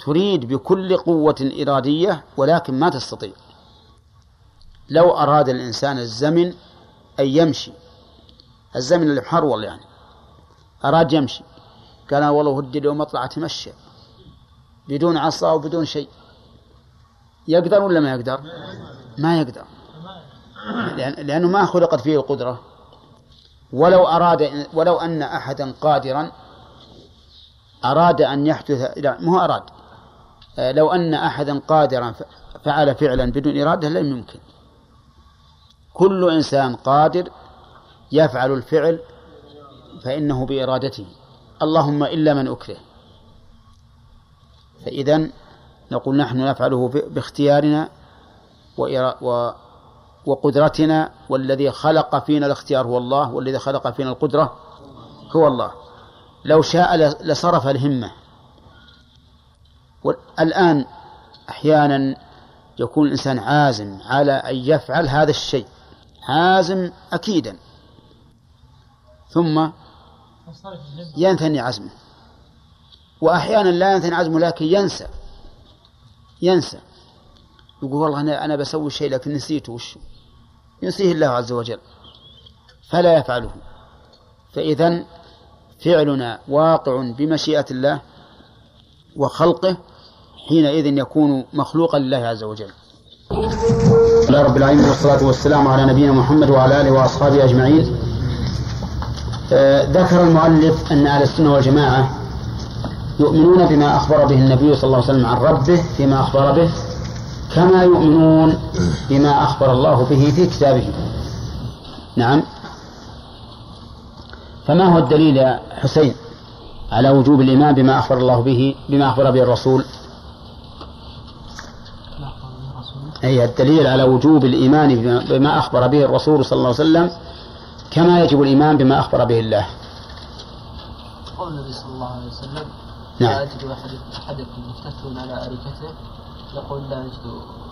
تريد بكل قوة إرادية ولكن ما تستطيع. لو أراد الإنسان الزمن أن يمشي الزمن اللي محرول يعني أراد يمشي. قال والله ودي اليوم أطلع أتمشى بدون عصا وبدون شيء. يقدر ولا ما يقدر؟ ما يقدر. لأنه ما خلقت فيه القدرة. ولو أراد ولو أن أحدا قادرا أراد أن يحدث لا مو أراد. لو أن أحدا قادرا فعل فعلا بدون إرادة لم يمكن. كل إنسان قادر يفعل الفعل فإنه بإرادته. اللهم إلا من أكره. فإذا نقول نحن نفعله باختيارنا وقدرتنا والذي خلق فينا الاختيار هو الله والذي خلق فينا القدرة هو الله. لو شاء لصرف الهمة. الآن أحيانا يكون الإنسان عازم على أن يفعل هذا الشيء. عازم أكيدا. ثم ينثني عزمه. وأحيانا لا ينثني عزمه لكن ينسى. ينسى. يقول والله أنا أنا بسوي شيء لكن نسيته وش؟ ينسيه الله عز وجل. فلا يفعله. فإذا فعلنا واقع بمشيئة الله وخلقه حينئذ يكون مخلوقا لله عز وجل. الله رب العالمين والصلاة والسلام على نبينا محمد وعلى آله وأصحابه أجمعين. آه، ذكر المؤلف أن أهل السنة والجماعة يؤمنون بما أخبر به النبي صلى الله عليه وسلم عن ربه فيما أخبر به كما يؤمنون بما أخبر الله به في كتابه. نعم. فما هو الدليل يا حسين على وجوب الإيمان بما أخبر الله به بما أخبر به الرسول؟ أي الدليل على وجوب الإيمان بما أخبر به الرسول صلى الله عليه وسلم كما يجب الإيمان بما أخبر به الله. قول النبي صلى الله عليه وسلم نعم. لا أجد أحدكم مفتتون على أريكته. يقول لا نجد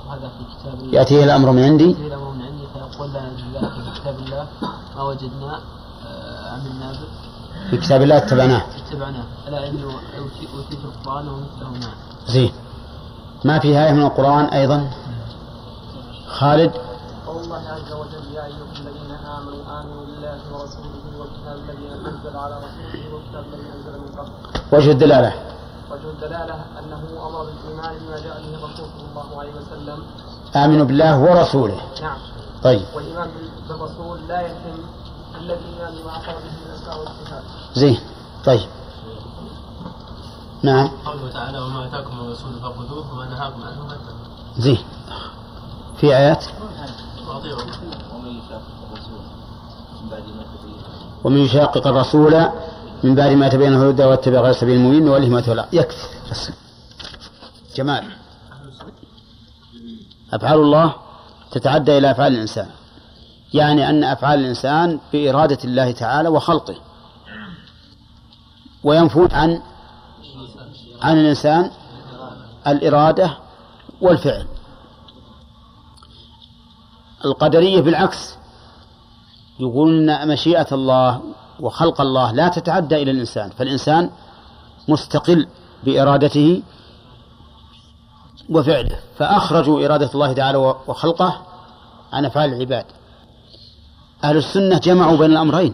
هذا في كتاب الله. يأتيه الأمر من عندي؟ يأتيه الأمر من عندي فيقول لا نجد ذلك في كتاب الله. ما وجدنا آه، عملنا به في كتاب الله اتبعناه. اتبعناه. ألا إنه أوتيت القرآن ومثله معه. زين. ما في آية من القرآن أيضا؟ خالد. قول الله عز وجل يا أيها الذين آمنوا آمنوا بالله ورسوله والكتاب الذي أنزل على رسوله والكتاب الذي أنزل من قبل. وجه الدلالة. وجه الدلالة أنه أمر بالإيمان بما جاء به الرسول صلى الله عليه وسلم. آمنوا بالله ورسوله. نعم. طيب. والإيمان بالرسول لا يتم إلا بالإيمان بما أخبر به من الأسماء والصفات. زين. طيب. نعم. قوله تعالى وما أتاكم الرسول فخذوه وما نهاكم عنه فانتهوا زين. في آيات؟ ومن يشاقق الرسول من بعد ما تبين الهدى واتبع غير سبيل المؤمنين نوله ما تولى. يكفي. جمال. أفعال الله تتعدى إلى أفعال الإنسان. يعني أن أفعال الإنسان بإرادة الله تعالى وخلقه. وينفون عن عن الإنسان الإرادة والفعل. القدرية بالعكس. يقولون مشيئة الله وخلق الله لا تتعدى إلى الإنسان فالإنسان مستقل بإرادته وفعله. فأخرجوا إرادة الله تعالى وخلقه. عن أفعال العباد. أهل السنة جمعوا بين الأمرين.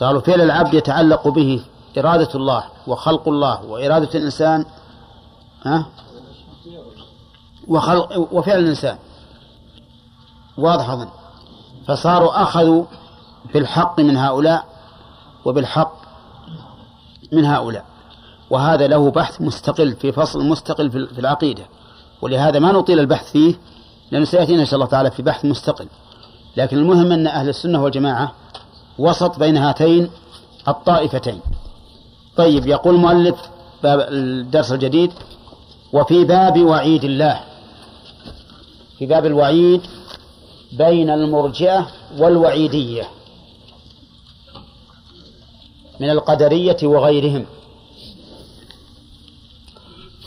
قالوا فعل العبد يتعلق به إرادة الله وخلق الله وإرادة الإنسان ها؟ وخلق وفعل الإنسان. واضح أظن. فصاروا أخذوا بالحق من هؤلاء وبالحق من هؤلاء. وهذا له بحث مستقل في فصل مستقل في العقيدة. ولهذا ما نطيل البحث فيه لأنه سيأتينا إن شاء الله تعالى في بحث مستقل. لكن المهم أن أهل السنة والجماعة وسط بين هاتين الطائفتين. طيب يقول المؤلف باب الدرس الجديد وفي باب وعيد الله. في باب الوعيد بين المرجئة والوعيدية من القدرية وغيرهم.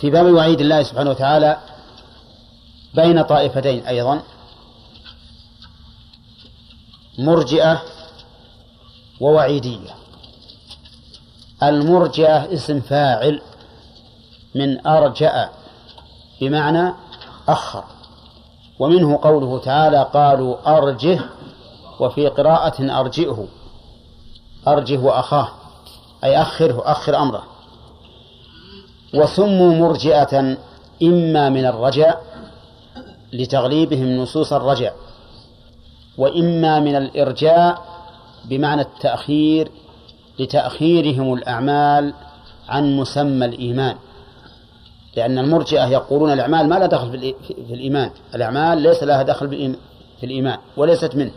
في باب وعيد الله سبحانه وتعالى بين طائفتين أيضا مرجئة ووعيدية. المرجئة اسم فاعل من أرجأ بمعنى أخر. ومنه قوله تعالى قالوا أرجه وفي قراءة أرجئه أرجه وأخاه أي أخره أخر أمره. وسموا مرجئة إما من الرجاء لتغليبهم نصوص الرجع وإما من الإرجاء بمعنى التأخير لتأخيرهم الأعمال عن مسمى الإيمان. لأن المرجئة يقولون الأعمال ما لا دخل في الإيمان. الأعمال ليس لها دخل في الإيمان وليست منه.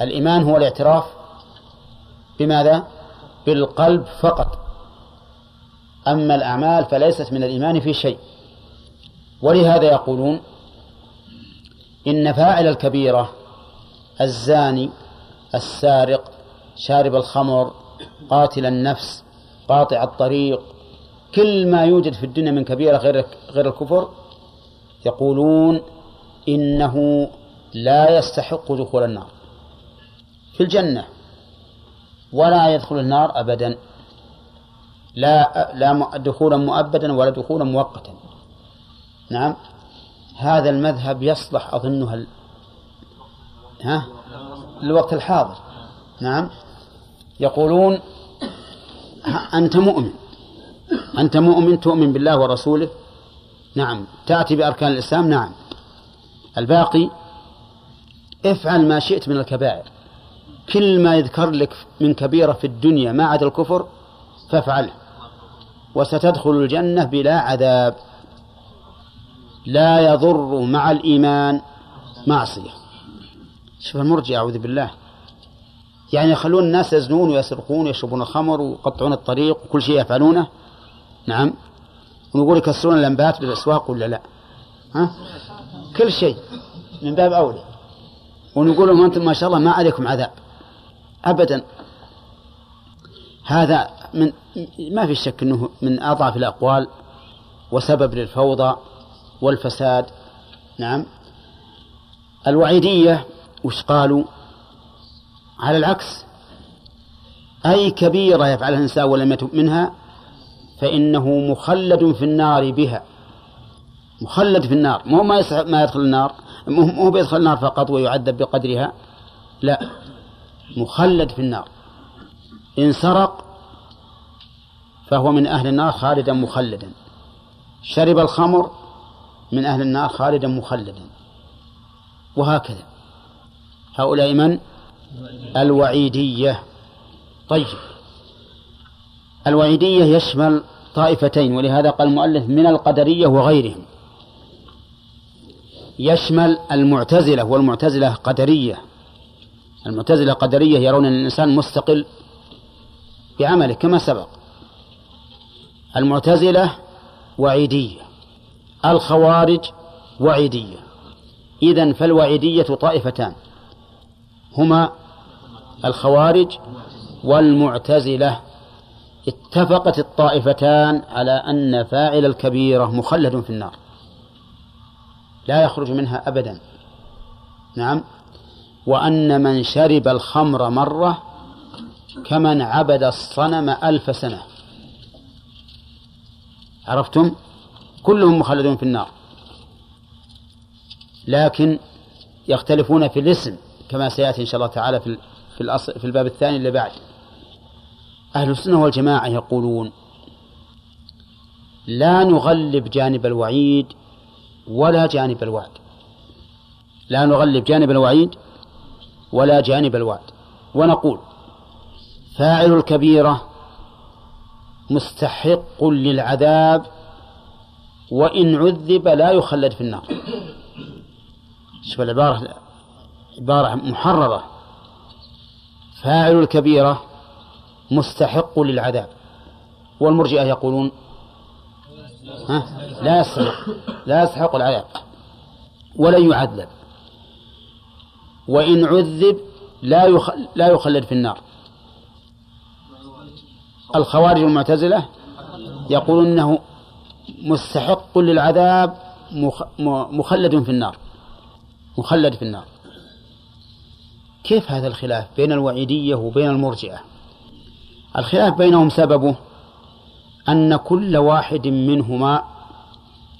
الإيمان هو الاعتراف بماذا؟ بالقلب فقط. أما الأعمال فليست من الإيمان في شيء. ولهذا يقولون إن فاعل الكبيرة الزاني السارق شارب الخمر قاتل النفس قاطع الطريق كل ما يوجد في الدنيا من كبيرة غير غير الكفر يقولون إنه لا يستحق دخول النار. في الجنة ولا يدخل النار أبدا. لا لا دخولا مؤبدا ولا دخولا مؤقتا. نعم. هذا المذهب يصلح أظنها ها؟ الوقت الحاضر. نعم. يقولون أنت مؤمن. أنت مؤمن تؤمن بالله ورسوله؟ نعم. تأتي بأركان الإسلام؟ نعم. الباقي افعل ما شئت من الكبائر. كل ما يذكر لك من كبيرة في الدنيا ما عدا الكفر فافعله. وستدخل الجنة بلا عذاب. لا يضر مع الإيمان معصية. شوف المرجع أعوذ بالله. يعني يخلون الناس يزنون ويسرقون ويشربون الخمر ويقطعون الطريق وكل شيء يفعلونه. نعم. ونقول يكسرون الأنبات بالأسواق ولا لا؟ ها؟ كل شيء من باب أولى. ونقول لهم أنتم ما شاء الله ما عليكم عذاب. أبدا. هذا من ما في شك أنه من أضعف الأقوال وسبب للفوضى والفساد. نعم. الوعيدية وش قالوا؟ على العكس. أي كبيرة يفعلها الإنسان ولم يتب منها فإنه مخلد في النار بها. مخلد في النار. مو ما ما يدخل النار. مو بيدخل النار فقط ويعذب بقدرها. لا. مخلد في النار. إن سرق فهو من أهل النار خالدا مخلدا. شرب الخمر من أهل النار خالدا مخلدا. وهكذا. هؤلاء من؟ الوعيدية. طيب. الوعيدية يشمل طائفتين ولهذا قال المؤلف من القدرية وغيرهم. يشمل المعتزلة والمعتزلة قدرية. المعتزلة قدرية يرون أن الإنسان مستقل بعمله كما سبق. المعتزلة وعيدية الخوارج وعيدية. إذن فالوعيدية طائفتان. هما الخوارج والمعتزلة اتفقت الطائفتان على أن فاعل الكبيرة مخلد في النار. لا يخرج منها أبدا. نعم. وأن من شرب الخمر مرة كمن عبد الصنم ألف سنة. عرفتم؟ كلهم مخلدون في النار. لكن يختلفون في الاسم كما سيأتي إن شاء الله تعالى في في, الأصل في الباب الثاني اللي بعد. أهل السنة والجماعة يقولون لا نغلب جانب الوعيد ولا جانب الوعد. لا نغلب جانب الوعيد ولا جانب الوعد. ونقول فاعل الكبيرة مستحق للعذاب وإن عذب لا يخلد في النار. شوف العبارة عبارة محررة. فاعل الكبيرة مستحق للعذاب. والمرجئة يقولون ها؟ لا يستحق لا يستحق العذاب ولا يعذب. وإن عذب لا يخل لا يخلد في النار. الخوارج المعتزلة يقولون أنه مستحق للعذاب مخلد في النار مخلد في النار. كيف هذا الخلاف بين الوعيدية وبين المرجئة؟ الخلاف بينهم سببه أن كل واحد منهما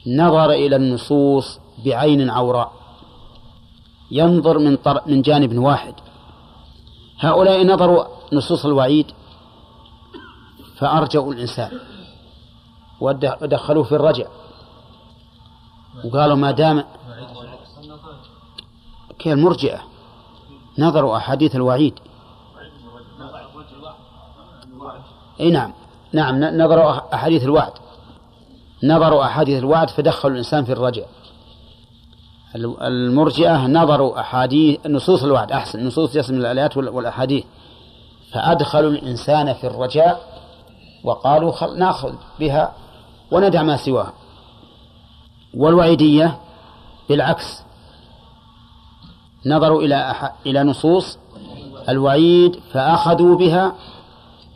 نظر إلى النصوص بعين عوراء ينظر من طر... من جانب واحد. هؤلاء نظروا نصوص الوعيد فأرجوا الإنسان ودخلوه في الرجع. وقالوا ما دام كالمرجئة نظروا أحاديث الوعيد. أي نعم. نعم نظروا أحاديث الوعد. نظروا أحاديث الوعد فدخلوا الإنسان في الرجع. المرجئة نظروا أحاديث نصوص الوعد أحسن نصوص جسم الآيات والأحاديث. فأدخلوا الإنسان في الرجاء وقالوا خل نأخذ بها وندع ما سواها. والوعيدية بالعكس. نظروا إلى أح... إلى نصوص الوعيد فأخذوا بها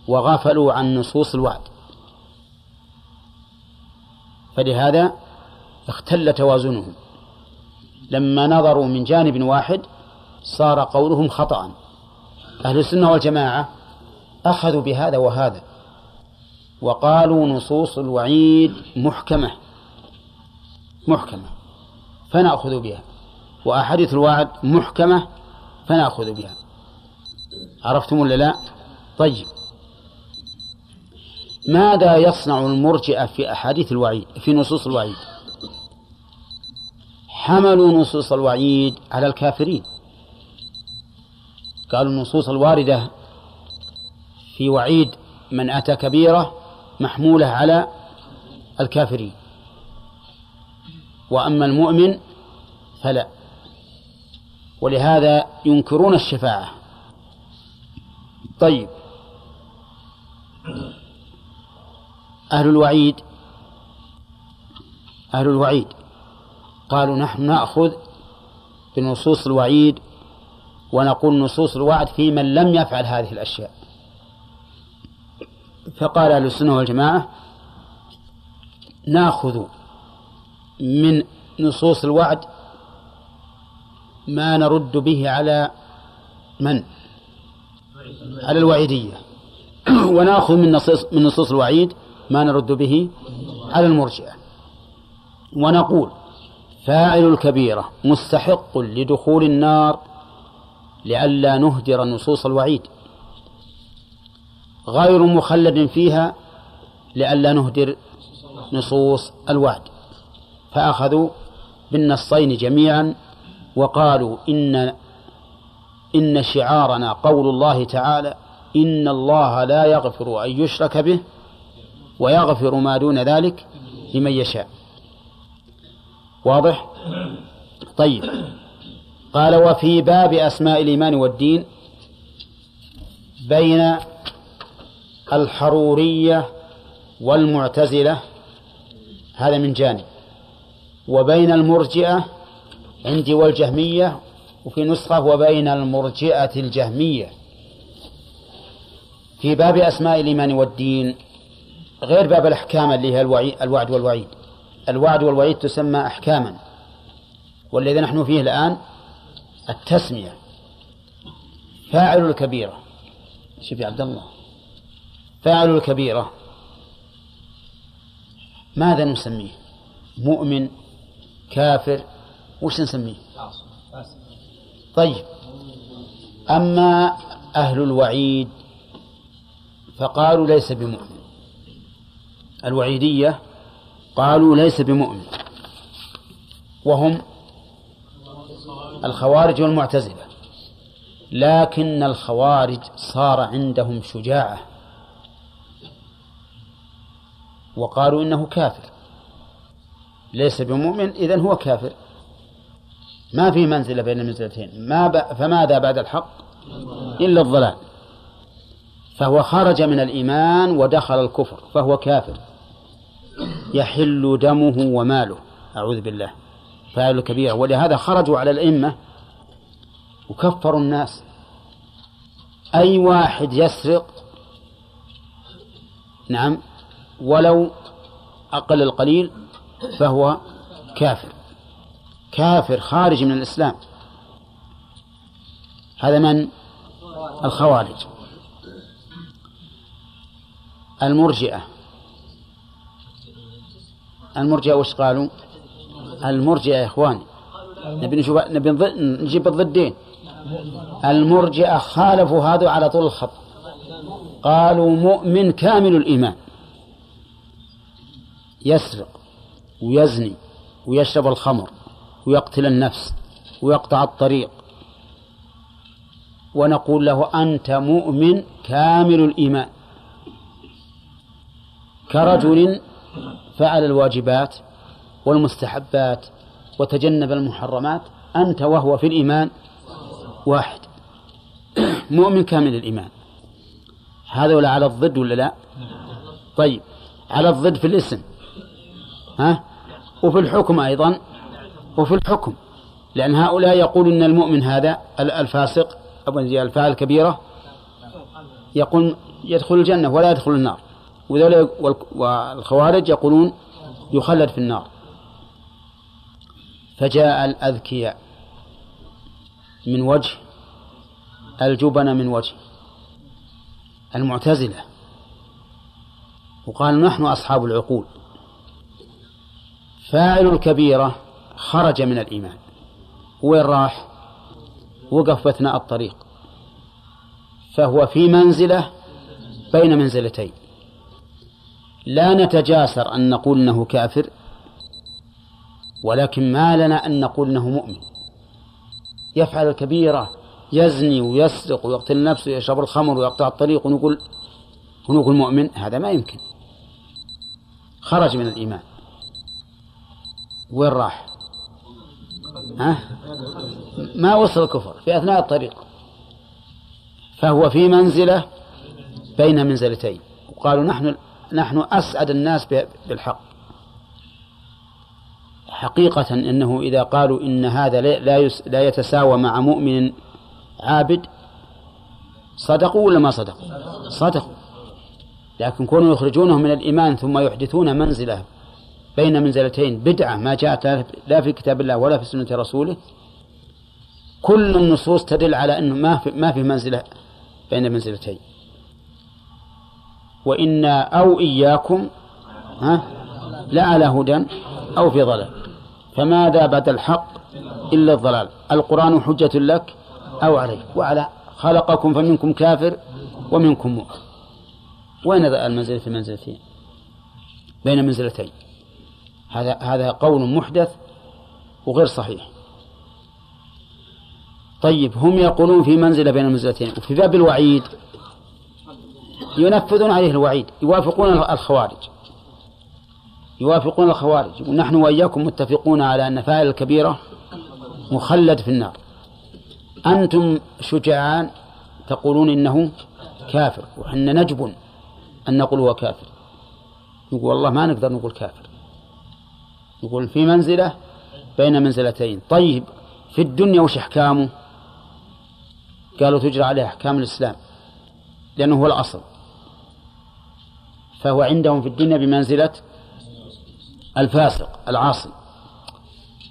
وغفلوا عن نصوص الوعد. فلهذا اختل توازنهم. لما نظروا من جانب واحد صار قولهم خطأ. أهل السنة والجماعة أخذوا بهذا وهذا وقالوا نصوص الوعيد محكمة. محكمة. فنأخذ بها. وأحاديث الوعد محكمة فنأخذ بها. عرفتم ولا لا؟ طيب. ماذا يصنع المرجئة في أحاديث الوعيد في نصوص الوعيد؟ حملوا نصوص الوعيد على الكافرين. قالوا النصوص الواردة في وعيد من أتى كبيرة محمولة على الكافرين. وأما المؤمن فلا. ولهذا ينكرون الشفاعة. طيب. أهل الوعيد. أهل الوعيد. قالوا نحن نأخذ بنصوص الوعيد ونقول نصوص الوعد في من لم يفعل هذه الأشياء. فقال أهل السنة والجماعة نأخذ من نصوص الوعد ما نرد به على من؟ على الوعيدية. ونأخذ من نصوص من نصوص الوعيد ما نرد به على المرجئة. ونقول فاعل الكبيرة مستحق لدخول النار لئلا نهدر نصوص الوعيد. غير مخلد فيها لئلا نهدر نصوص الوعد. فأخذوا بالنصين جميعا وقالوا إن إن شعارنا قول الله تعالى إن الله لا يغفر أن يشرك به ويغفر ما دون ذلك لمن يشاء. واضح؟ طيب. قال وفي باب أسماء الإيمان والدين بين الحرورية والمعتزلة هذا من جانب وبين المرجئة عندي والجهمية وفي نسخة وبين المرجئة الجهمية. في باب أسماء الإيمان والدين غير باب الأحكام اللي هي الوعد والوعيد. الوعد والوعيد تسمى أحكاما. والذي نحن فيه الآن التسمية. فاعل الكبيرة. شوف يا عبد الله. فاعل الكبيرة. ماذا نسميه؟ مؤمن كافر وش نسميه؟ طيب. أما أهل الوعيد فقالوا ليس بمؤمن. الوعيدية قالوا ليس بمؤمن. وهم الخوارج والمعتزلة. لكن الخوارج صار عندهم شجاعة. وقالوا إنه كافر. ليس بمؤمن إذن هو كافر. ما في منزلة بين المنزلتين. ما ب... فماذا بعد الحق؟ إلا الضلال. فهو خرج من الإيمان ودخل الكفر فهو كافر. يحل دمه وماله أعوذ بالله. فاعل كبيرة ولهذا خرجوا على الأئمة وكفروا الناس. أي واحد يسرق؟ نعم. ولو أقل القليل فهو كافر. كافر خارج من الإسلام. هذا من؟ الخوارج. المرجئة. المرجئة وش قالوا؟ المرجئة يا إخواني. نبي نشوف نبي نجيب الضدين. المرجئة خالفوا هذا على طول الخط. قالوا مؤمن كامل الإيمان. يسرق ويزني ويشرب الخمر ويقتل النفس ويقطع الطريق. ونقول له أنت مؤمن كامل الإيمان. كرجل فعل الواجبات والمستحبات وتجنب المحرمات أنت وهو في الإيمان واحد. مؤمن كامل الإيمان. هذا ولا على الضد ولا لا؟ طيب على الضد في الاسم. ها؟ وفي الحكم أيضا. وفي الحكم. لأن هؤلاء يقولون أن المؤمن هذا الفاسق أو الفاعل الكبيرة يقول يدخل الجنة ولا يدخل النار. والخوارج يقولون يخلد في النار. فجاء الأذكياء من وجه الجبن من وجه المعتزلة وقال نحن أصحاب العقول. فاعل الكبيرة خرج من الإيمان. وين راح؟ وقف أثناء الطريق. فهو في منزلة بين منزلتين. لا نتجاسر أن نقول أنه كافر ولكن ما لنا أن نقول أنه مؤمن. يفعل الكبيرة يزني ويسرق ويقتل نفسه ويشرب الخمر ويقطع الطريق ونقول ونقول مؤمن هذا ما يمكن. خرج من الإيمان. وين راح؟ ها؟ ما وصل الكفر في أثناء الطريق. فهو في منزلة بين منزلتين. وقالوا نحن نحن أسعد الناس بالحق. حقيقة أنه إذا قالوا إن هذا لا لا يتساوى مع مؤمن عابد صدقوا ولا ما صدقوا؟ صدقوا. لكن كونوا يخرجونه من الإيمان ثم يحدثون منزلة بين منزلتين بدعة ما جاءت لا في كتاب الله ولا في سنة رسوله كل النصوص تدل على أنه ما في ما في منزلة بين منزلتين. وإنا أو إياكم ها لعلى هدى أو في ضلال. فماذا بعد الحق إلا الضلال؟ القرآن حجة لك أو عليك. وعلى خلقكم فمنكم كافر ومنكم مؤمن. وين المنزلة في المنزلتين بين منزلتين. هذا هذا قول محدث وغير صحيح. طيب هم يقولون في منزلة بين المنزلتين وفي باب الوعيد ينفذون عليه الوعيد يوافقون الخوارج. يوافقون الخوارج. ونحن وإياكم متفقون على أن فاعل الكبيرة مخلد في النار. أنتم شجعان تقولون إنه كافر وحنا نجبن أن نقول هو كافر. نقول والله ما نقدر نقول كافر. نقول في منزلة بين منزلتين. طيب في الدنيا وش أحكامه؟ قالوا تجرى عليه أحكام الإسلام لأنه هو الأصل. فهو عندهم في الدنيا بمنزلة الفاسق العاصي.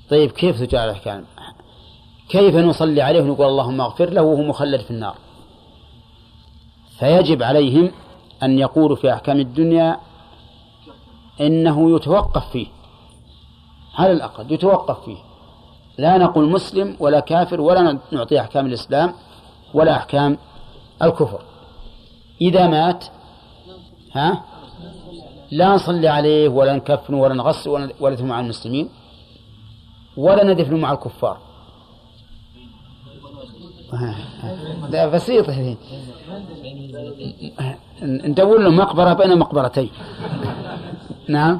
طيب كيف تجرى عليه أحكام كيف نصلي عليه ونقول اللهم اغفر له وهو مخلد في النار؟ فيجب عليهم أن يقولوا في أحكام الدنيا إنه يتوقف فيه. على الأقل يتوقف فيه. لا نقول مسلم ولا كافر ولا نعطي أحكام الإسلام ولا أحكام الكفر. إذا مات ها؟ لا نصلي عليه ولا نكفنه ولا نغسل ولا مع المسلمين ولا ندفن مع الكفار. ده بسيط ندور له مقبرة بين مقبرتين. نعم.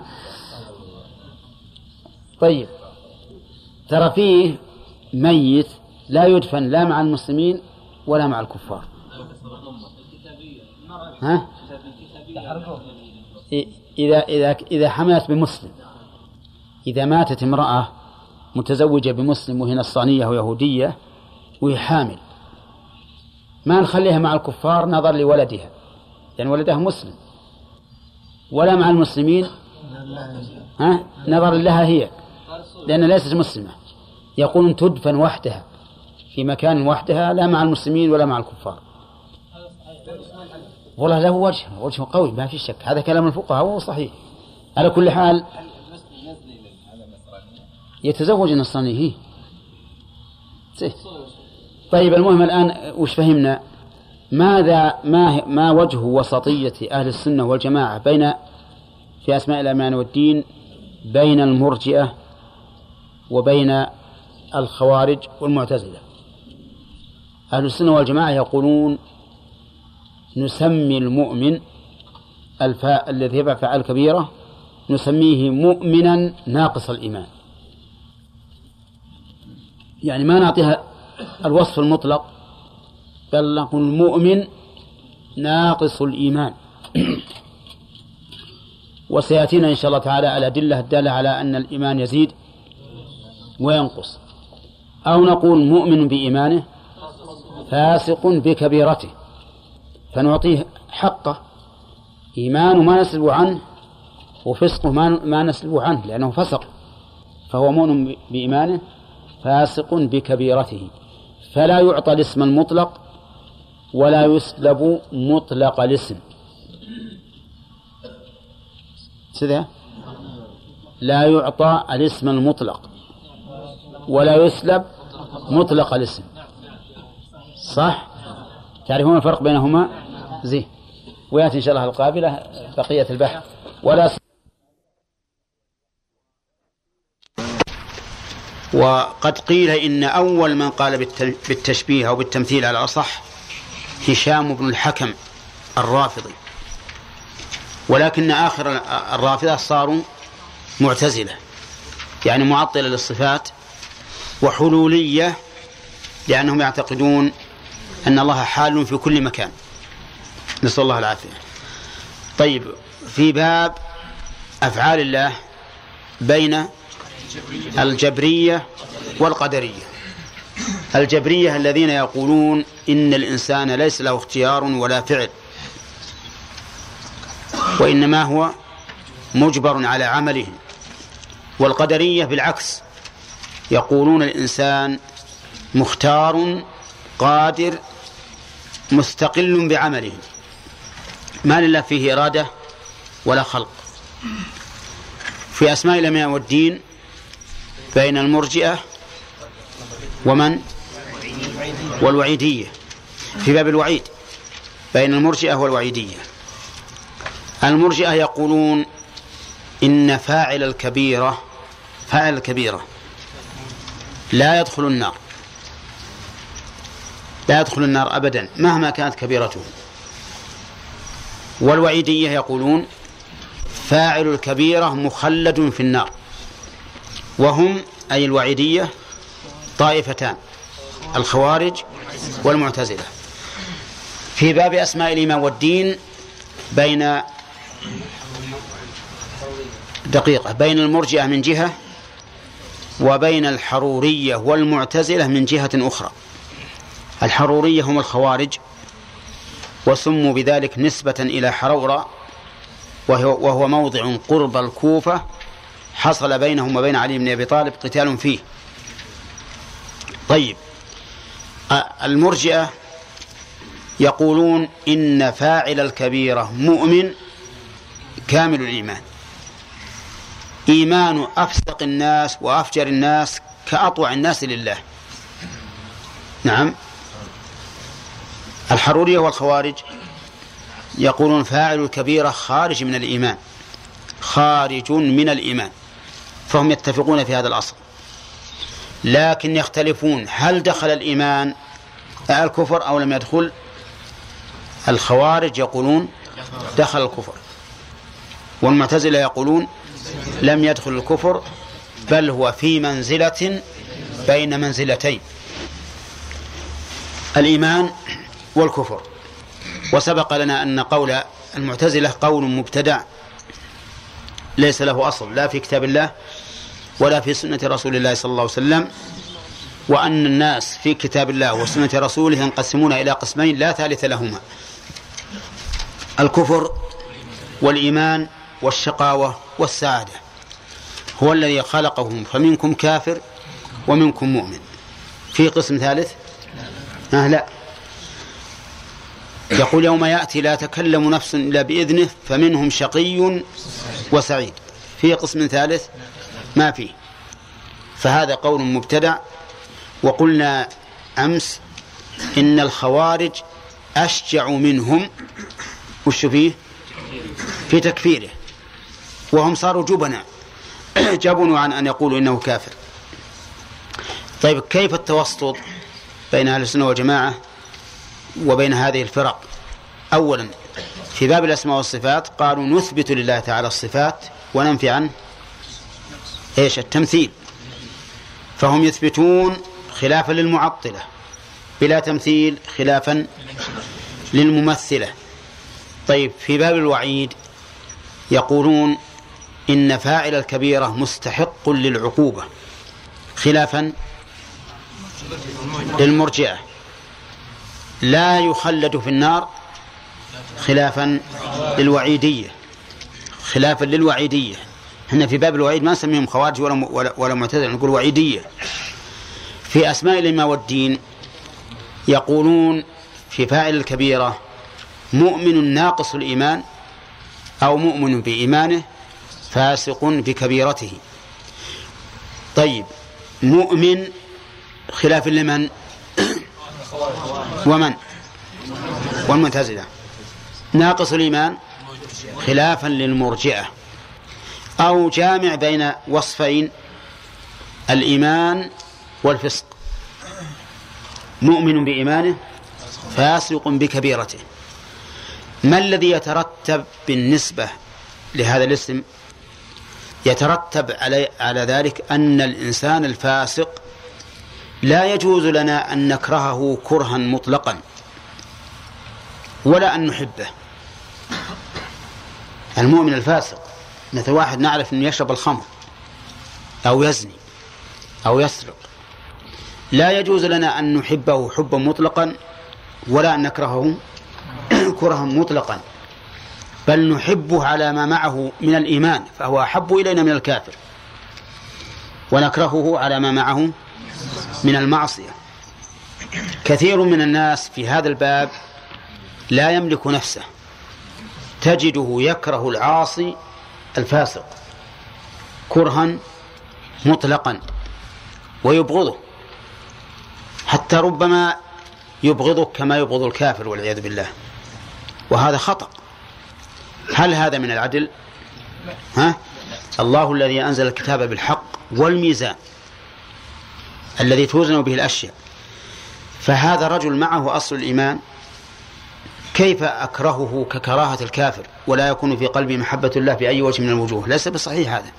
طيب. ترى فيه ميت لا يدفن لا مع المسلمين ولا مع الكفار. ها؟ إذا إذا إذا حملت بمسلم إذا ماتت امرأة متزوجة بمسلم وهي نصرانية ويهودية وهي حامل ما نخليها مع الكفار نظر لولدها لأن يعني ولدها مسلم. ولا مع المسلمين؟ ها؟ نظر لها هي لأنها ليست مسلمة. يقولون تدفن وحدها في مكان وحدها لا مع المسلمين ولا مع الكفار. والله له وجه وجه قوي ما في شك. هذا كلام الفقهاء وهو صحيح. على كل حال يتزوج النصراني هي. طيب المهم الآن وش فهمنا؟ ماذا ما ما وجه وسطية أهل السنة والجماعة بين في أسماء الأمان والدين بين المرجئة وبين الخوارج والمعتزلة؟ أهل السنة والجماعة يقولون نسمي المؤمن الفاء الذي يفعل كبيرة نسميه مؤمنا ناقص الإيمان. يعني ما نعطيها الوصف المطلق بل نقول المؤمن ناقص الإيمان. وسيأتينا إن شاء الله تعالى الأدلة الدالة على أن الإيمان يزيد وينقص. أو نقول مؤمن بإيمانه فاسق بكبيرته. فنعطيه حقه. إيمان ما نسلب عنه وفسقه ما نسلب عنه لأنه فسق. فهو مؤمن بإيمانه فاسق بكبيرته. فلا يعطى الاسم المطلق ولا يسلب مطلق الاسم. سذا لا يعطى الاسم المطلق ولا يسلب مطلق الاسم. صح؟ تعرفون الفرق بينهما؟ زين. ويأتي إن شاء الله القابلة بقية البحث. ولا وقد قيل إن أول من قال بالتشبيه أو بالتمثيل على الأصح هشام بن الحكم الرافضي. ولكن آخر الرافضة صاروا معتزلة يعني معطلة للصفات وحلولية لأنهم يعتقدون أن الله حال في كل مكان. نسأل الله العافية. طيب في باب أفعال الله بين الجبرية والقدرية. الجبرية الذين يقولون إن الإنسان ليس له اختيار ولا فعل وإنما هو مجبر على عمله. والقدرية بالعكس يقولون الإنسان مختار قادر مستقل بعمله. ما لله فيه إرادة ولا خلق. في أسماء الأمياء والدين بين المرجئة ومن؟ والوعيدية. في باب الوعيد بين المرجئة والوعيدية. المرجئة يقولون إن فاعل الكبيرة فاعل الكبيرة لا يدخل النار. لا يدخل النار أبدا مهما كانت كبيرته. والوعيدية يقولون فاعل الكبيرة مخلد في النار. وهم أي الوعيدية طائفتان الخوارج والمعتزلة. في باب أسماء الإيمان والدين بين دقيقة بين المرجئة من جهة وبين الحرورية والمعتزلة من جهة أخرى. الحرورية هم الخوارج وسموا بذلك نسبة إلى حرورة وهو, وهو موضع قرب الكوفة حصل بينهم وبين علي بن أبي طالب قتال فيه. طيب المرجئة يقولون إن فاعل الكبيرة مؤمن كامل الإيمان. إيمان أفسق الناس وأفجر الناس كأطوع الناس لله. نعم. الحرورية والخوارج يقولون فاعل الكبيرة خارج من الإيمان خارج من الإيمان فهم يتفقون في هذا الأصل لكن يختلفون هل دخل الإيمان الكفر أو لم يدخل؟ الخوارج يقولون دخل الكفر والمعتزلة يقولون لم يدخل الكفر بل هو في منزلة بين منزلتين الإيمان والكفر. وسبق لنا أن قول المعتزلة قول مبتدع. ليس له أصل لا في كتاب الله ولا في سنة رسول الله صلى الله عليه وسلم. وأن الناس في كتاب الله وسنة رسوله ينقسمون إلى قسمين لا ثالث لهما. الكفر والإيمان والشقاوة والسعادة. هو الذي خلقهم فمنكم كافر ومنكم مؤمن. في قسم ثالث؟ آه لا. يقول يوم يأتي لا تكلم نفس إلا بإذنه فمنهم شقي وسعيد. في قسم ثالث ما فيه. فهذا قول مبتدع. وقلنا أمس إن الخوارج أشجع منهم. وش فيه؟ في تكفيره. وهم صاروا جبنا جبنوا عن أن يقولوا إنه كافر. طيب كيف التوسط بين أهل السنة والجماعة؟ وبين هذه الفرق. أولا في باب الأسماء والصفات قالوا نثبت لله تعالى الصفات وننفي عنه. إيش؟ التمثيل. فهم يثبتون خلافا للمعطلة بلا تمثيل خلافا للممثلة. طيب في باب الوعيد يقولون إن فاعل الكبيرة مستحق للعقوبة خلافا للمرجئة. لا يخلد في النار خلافا للوعيدية. خلافا للوعيدية. إحنا في باب الوعيد ما نسميهم خوارج ولا ولا, معتزلة نقول وعيدية. في أسماء الإمام والدين يقولون في فاعل الكبيرة مؤمن ناقص الإيمان أو مؤمن بإيمانه فاسق بكبيرته. طيب مؤمن خلاف لمن؟ ومن؟ والمعتزلة. ناقص الإيمان خلافا للمرجئة. أو جامع بين وصفين الإيمان والفسق. مؤمن بإيمانه فاسق بكبيرته. ما الذي يترتب بالنسبة لهذا الاسم؟ يترتب علي على ذلك أن الإنسان الفاسق لا يجوز لنا أن نكرهه كرها مطلقا ولا أن نحبه. المؤمن الفاسق مثل واحد نعرف أنه يشرب الخمر أو يزني أو يسرق. لا يجوز لنا أن نحبه حبا مطلقا ولا أن نكرهه كرها مطلقا. بل نحبه على ما معه من الإيمان فهو أحب إلينا من الكافر. ونكرهه على ما معه من المعصية. كثير من الناس في هذا الباب لا يملك نفسه. تجده يكره العاصي الفاسق. كرها مطلقا. ويبغضه. حتى ربما يبغضك كما يبغض الكافر والعياذ بالله. وهذا خطأ. هل هذا من العدل؟ ها؟ الله الذي أنزل الكتاب بالحق والميزان. الذي توزن به الأشياء. فهذا رجل معه أصل الإيمان. كيف أكرهه ككراهة الكافر ولا يكون في قلبي محبة الله بأي وجه من الوجوه؟ ليس بصحيح هذا.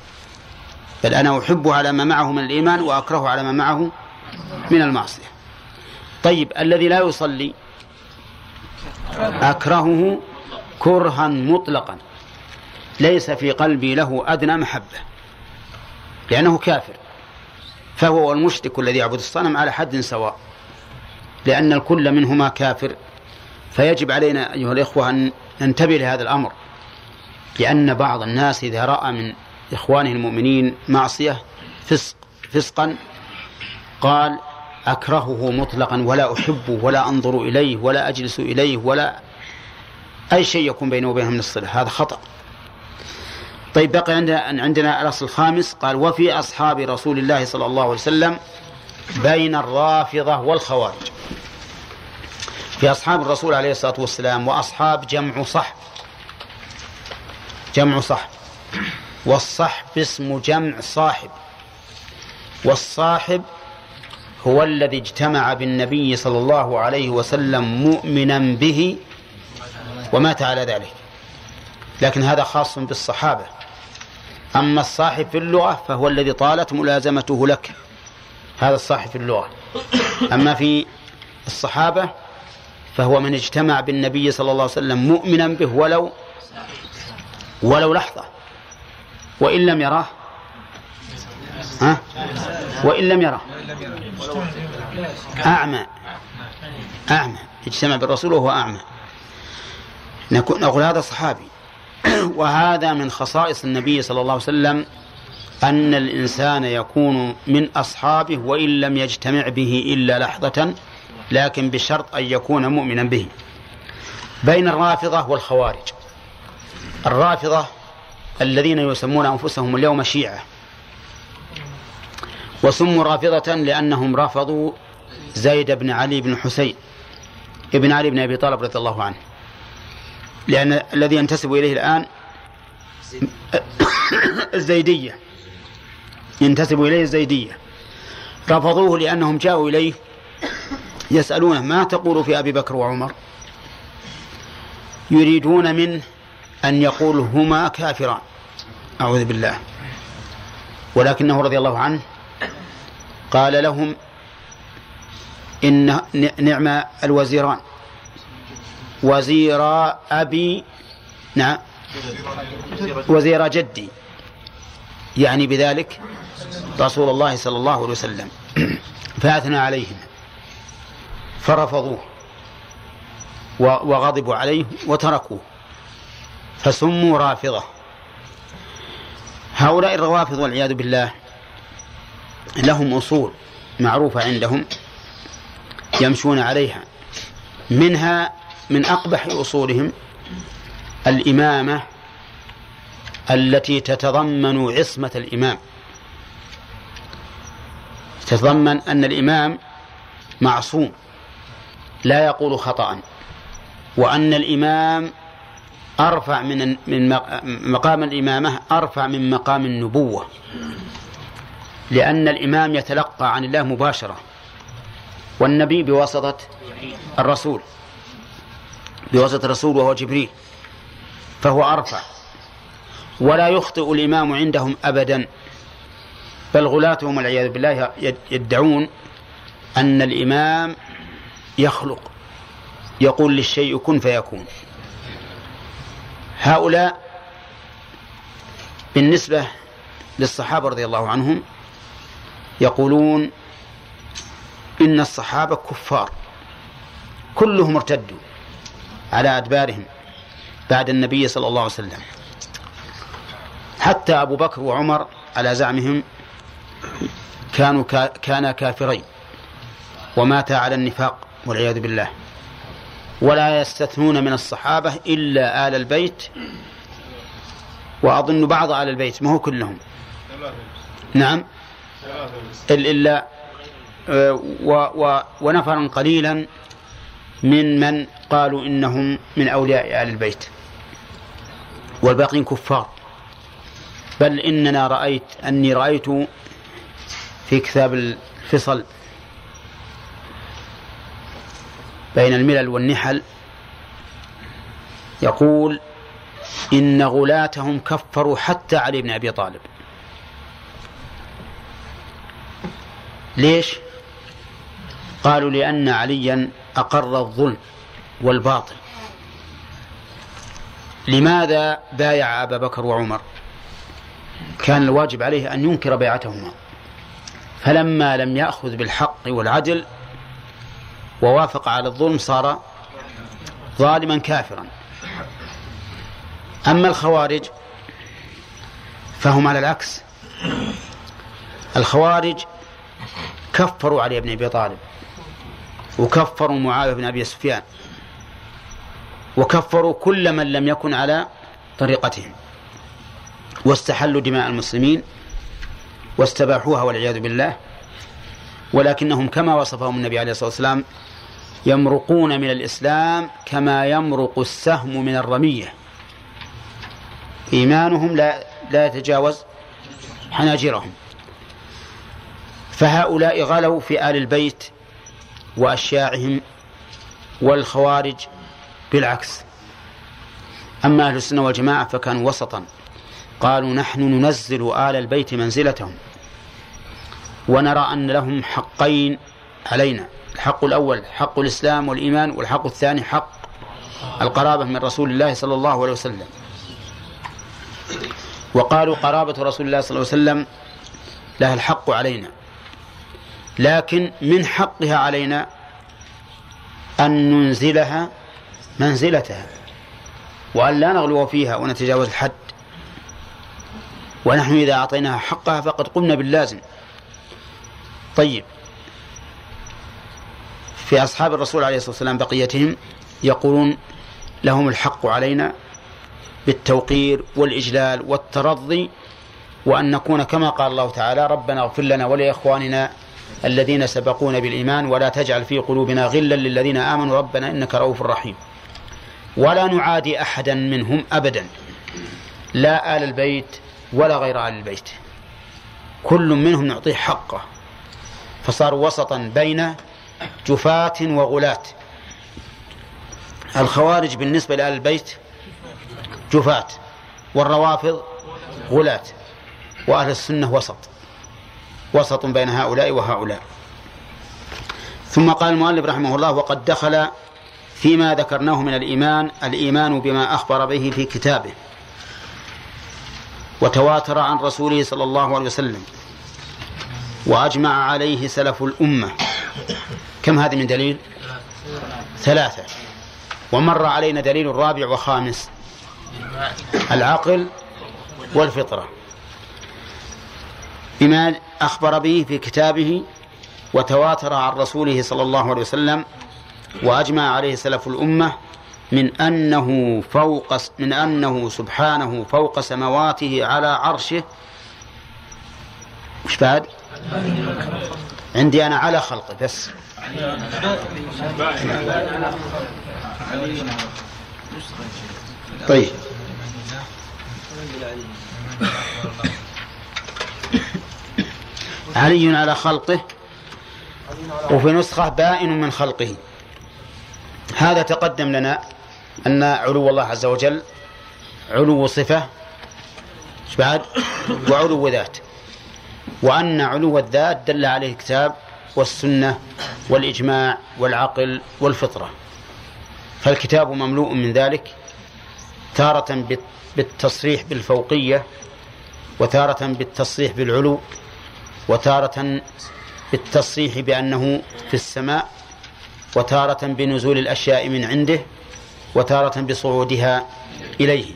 بل أنا أحبه على ما معه من الإيمان وأكرهه على ما معه من المعصية. طيب الذي لا يصلي أكرهه كرها مطلقا. ليس في قلبي له أدنى محبة. لأنه كافر. فهو المشرك الذي يعبد الصنم على حد سواء. لأن الكل منهما كافر. فيجب علينا أيها الإخوة أن ننتبه لهذا الأمر. لأن بعض الناس إذا رأى من إخوانه المؤمنين معصية فسق فسقا قال أكرهه مطلقا ولا أحبه ولا أنظر إليه ولا أجلس إليه ولا أي شيء يكون بينه وبينه من الصلة. هذا خطأ. طيب بقي عندنا عندنا الأصل الخامس. قال وفي أصحاب رسول الله صلى الله عليه وسلم بين الرافضة والخوارج. في أصحاب الرسول عليه الصلاة والسلام وأصحاب جمع صحب. جمع صحب. والصحب اسم جمع صاحب. والصاحب هو الذي اجتمع بالنبي صلى الله عليه وسلم مؤمنا به ومات على ذلك. لكن هذا خاص بالصحابة. أما الصاحب في اللغة فهو الذي طالت ملازمته لك. هذا الصاحب في اللغة. أما في الصحابة فهو من اجتمع بالنبي صلى الله عليه وسلم مؤمنا به ولو ولو لحظة. وإن لم يراه ها؟ وإن لم يراه. أعمى أعمى. اجتمع بالرسول وهو أعمى. نقول هذا صحابي. وهذا من خصائص النبي صلى الله عليه وسلم أن الإنسان يكون من أصحابه وإن لم يجتمع به إلا لحظة لكن بشرط أن يكون مؤمنا به. بين الرافضة والخوارج. الرافضة الذين يسمون أنفسهم اليوم شيعة. وسموا رافضة لأنهم رفضوا زيد بن علي بن حسين ابن علي بن أبي طالب رضي الله عنه. لأن الذي ينتسب إليه الآن الزيدية. ينتسب إليه الزيدية. رفضوه لأنهم جاءوا إليه يسألونه ما تقول في أبي بكر وعمر؟ يريدون منه أن يقول هما كافران. أعوذ بالله. ولكنه رضي الله عنه قال لهم إن نعم الوزيران. وزيرا أبي نعم. وزير جدي. يعني بذلك رسول الله صلى الله عليه وسلم. فأثنى عليهم. فرفضوه. وغضبوا عليه وتركوه. فسموا رافضة. هؤلاء الروافض والعياذ بالله لهم أصول معروفة عندهم يمشون عليها. منها من أقبح أصولهم الإمامة التي تتضمن عصمة الإمام. تتضمن أن الإمام معصوم لا يقول خطأ وأن الإمام أرفع من من مقام الإمامة أرفع من مقام النبوة. لأن الإمام يتلقى عن الله مباشرة والنبي بواسطة الرسول. بواسطة الرسول وهو جبريل فهو أرفع. ولا يخطئ الإمام عندهم أبدا. بل غلاتهم والعياذ بالله يدعون أن الإمام يخلق يقول للشيء كن فيكون. هؤلاء بالنسبة للصحابة رضي الله عنهم يقولون إن الصحابة كفار كلهم ارتدوا. على أدبارهم بعد النبي صلى الله عليه وسلم. حتى أبو بكر وعمر على زعمهم كانوا كانا كافرين وماتا على النفاق والعياذ بالله. ولا يستثنون من الصحابة إلا آل البيت وأظن بعض آل البيت ما هو كلهم. نعم. إلا آه، و و ونفرا قليلا من من قالوا إنهم من أولياء آل البيت والباقين كفار. بل إننا رأيت أني رأيت في كتاب الفصل بين الملل والنحل يقول إن غلاتهم كفروا حتى علي بن أبي طالب. ليش؟ قالوا لأن عليا أقر الظلم والباطل. لماذا بايع أبا بكر وعمر؟ كان الواجب عليه أن ينكر بيعتهما. فلما لم يأخذ بالحق والعدل ووافق على الظلم صار ظالما كافرا. أما الخوارج فهم على العكس. الخوارج كفروا علي بن أبي طالب. وكفروا معاوية بن أبي سفيان. وكفروا كل من لم يكن على طريقتهم. واستحلوا دماء المسلمين. واستباحوها والعياذ بالله. ولكنهم كما وصفهم النبي عليه الصلاة والسلام يمرقون من الإسلام كما يمرق السهم من الرمية. إيمانهم لا لا يتجاوز حناجرهم. فهؤلاء غلوا في آل البيت وأشياعهم والخوارج بالعكس. أما أهل السنة والجماعة فكانوا وسطا. قالوا نحن ننزل آل البيت منزلتهم. ونرى أن لهم حقين علينا. الحق الأول حق الإسلام والإيمان والحق الثاني حق القرابة من رسول الله صلى الله عليه وسلم. وقالوا قرابة رسول الله صلى الله عليه وسلم لها الحق علينا. لكن من حقها علينا أن ننزلها منزلتها وأن لا نغلو فيها ونتجاوز الحد. ونحن إذا أعطيناها حقها فقد قمنا باللازم. طيب. في أصحاب الرسول عليه الصلاة والسلام بقيتهم يقولون لهم الحق علينا بالتوقير والإجلال والترضي وأن نكون كما قال الله تعالى ربنا اغفر لنا ولإخواننا الذين سبقونا بالإيمان ولا تجعل في قلوبنا غلا للذين آمنوا. ربنا إنك رؤوف رحيم. ولا نعادي أحدا منهم أبدا. لا آل البيت ولا غير آل البيت. كل منهم نعطيه حقه. فصاروا وسطا بين جفاة وغلاة. الخوارج بالنسبة لآل البيت جفاة والروافض غلاة وأهل السنة وسط. وسط بين هؤلاء وهؤلاء. ثم قال المؤلف رحمه الله وقد دخل فيما ذكرناه من الإيمان الإيمان بما أخبر به في كتابه وتواتر عن رسوله صلى الله عليه وسلم وأجمع عليه سلف الأمة. كم هذه من دليل؟ ثلاثة. ومر علينا دليل الرابع وخامس العقل والفطرة. بما أخبر به في كتابه وتواتر عن رسوله صلى الله عليه وسلم وأجمع عليه سلف الأمة من أنه فوق من أنه سبحانه فوق سمواته على عرشه. وش بعد؟ عندي أنا على خلقه بس. طيب. علي على خلقه وفي نسخة بائن من خلقه. هذا تقدم لنا أن علو الله عز وجل علو صفة بعد؟ وعلو ذات. وأن علو الذات دل عليه الكتاب والسنة والإجماع والعقل والفطرة. فالكتاب مملوء من ذلك تارة بالتصريح بالفوقية وتارة بالتصريح بالعلو. وتارة بالتصريح بأنه في السماء وتارة بنزول الأشياء من عنده وتارة بصعودها إليه.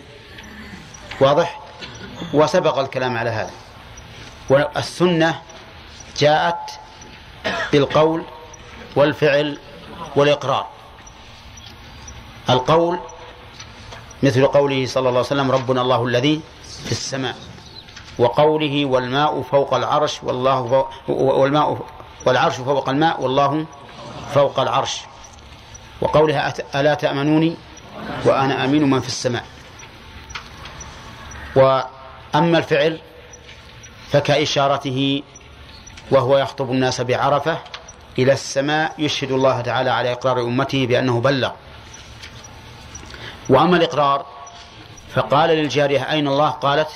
واضح؟ وسبق الكلام على هذا. والسنة جاءت بالقول والفعل والإقرار. القول مثل قوله صلى الله عليه وسلم ربنا الله الذي في السماء وقوله والماء فوق العرش والله فوق والماء والعرش فوق الماء والله فوق العرش. وقولها ألا تأمنوني وأنا أمين من في السماء. وأما الفعل فكإشارته وهو يخطب الناس بعرفة إلى السماء يشهد الله تعالى على إقرار أمته بأنه بلغ. وأما الإقرار فقال للجارية أين الله؟ قالت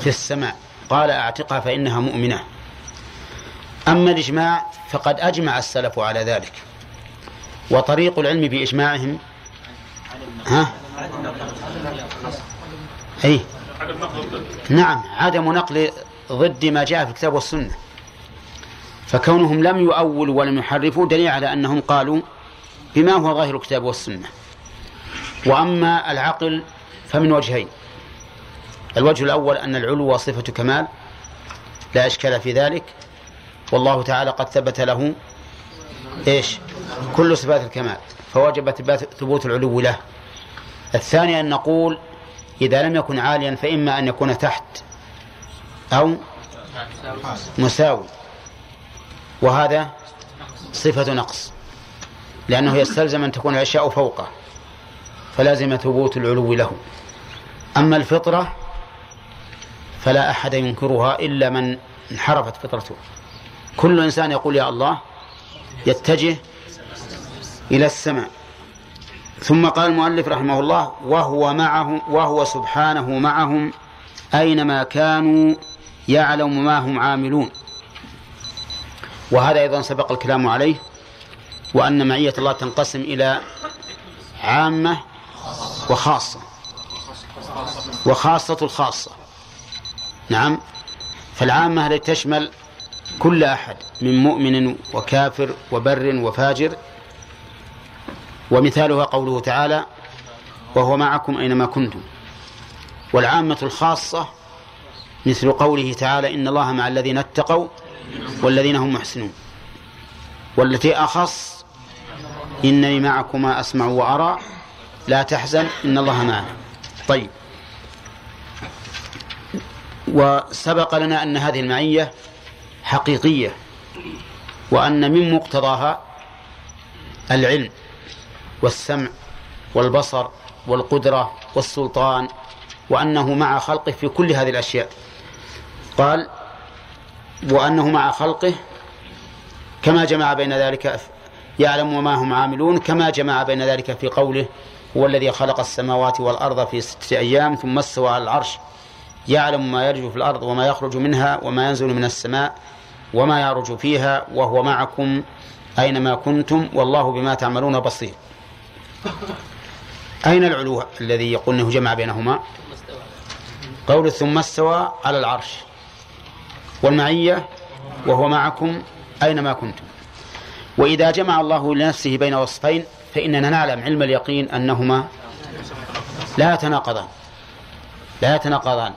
في السماء. قال أعتقها فإنها مؤمنة. أما الإجماع فقد أجمع السلف على ذلك. وطريق العلم بإجماعهم ها؟ أي. نعم عدم نقل ضد ما جاء في الكتاب والسنة. فكونهم لم يؤولوا ولم يحرفوا دليل على أنهم قالوا بما هو ظاهر الكتاب والسنة. وأما العقل فمن وجهين. الوجه الأول أن العلو صفة كمال لا إشكال في ذلك. والله تعالى قد ثبت له إيش؟ كل صفات الكمال فوجب ثبوت العلو له. الثاني أن نقول إذا لم يكن عاليا فإما أن يكون تحت أو مساوي. وهذا صفة نقص لأنه يستلزم أن تكون الأشياء فوقه فلازم ثبوت العلو له. أما الفطرة فلا أحد ينكرها إلا من انحرفت فطرته. كل إنسان يقول يا الله يتجه إلى السماء. ثم قال المؤلف رحمه الله وهو معهم وهو سبحانه معهم أينما كانوا يعلم ما هم عاملون. وهذا أيضا سبق الكلام عليه وأن معية الله تنقسم إلى عامة وخاصة. وخاصة الخاصة. نعم. فالعامة التي تشمل كل أحد من مؤمن وكافر وبر وفاجر ومثالها قوله تعالى وهو معكم أينما كنتم والعامة الخاصة مثل قوله تعالى إن الله مع الذين اتقوا والذين هم محسنون والتي أخص إنني معكما أسمع وأرى لا تحزن إن الله معنا طيب. وسبق لنا أن هذه المعية حقيقية وأن من مقتضاها العلم والسمع والبصر والقدرة والسلطان وأنه مع خلقه في كل هذه الأشياء. قال وأنه مع خلقه كما جمع بين ذلك يعلم وما هم عاملون كما جمع بين ذلك في قوله هو الذي خلق السماوات والأرض في ستة أيام ثم استوى على العرش يعلم ما يرج في الأرض وما يخرج منها وما ينزل من السماء وما يعرج فيها وهو معكم أينما كنتم والله بما تعملون بصير. أين العلو الذي يقول أنه جمع بينهما؟ قول ثم استوى على العرش. والمعية وهو معكم أينما كنتم. وإذا جمع الله لنفسه بين وصفين فإننا نعلم علم اليقين أنهما لا يتناقضان. لا يتناقضان.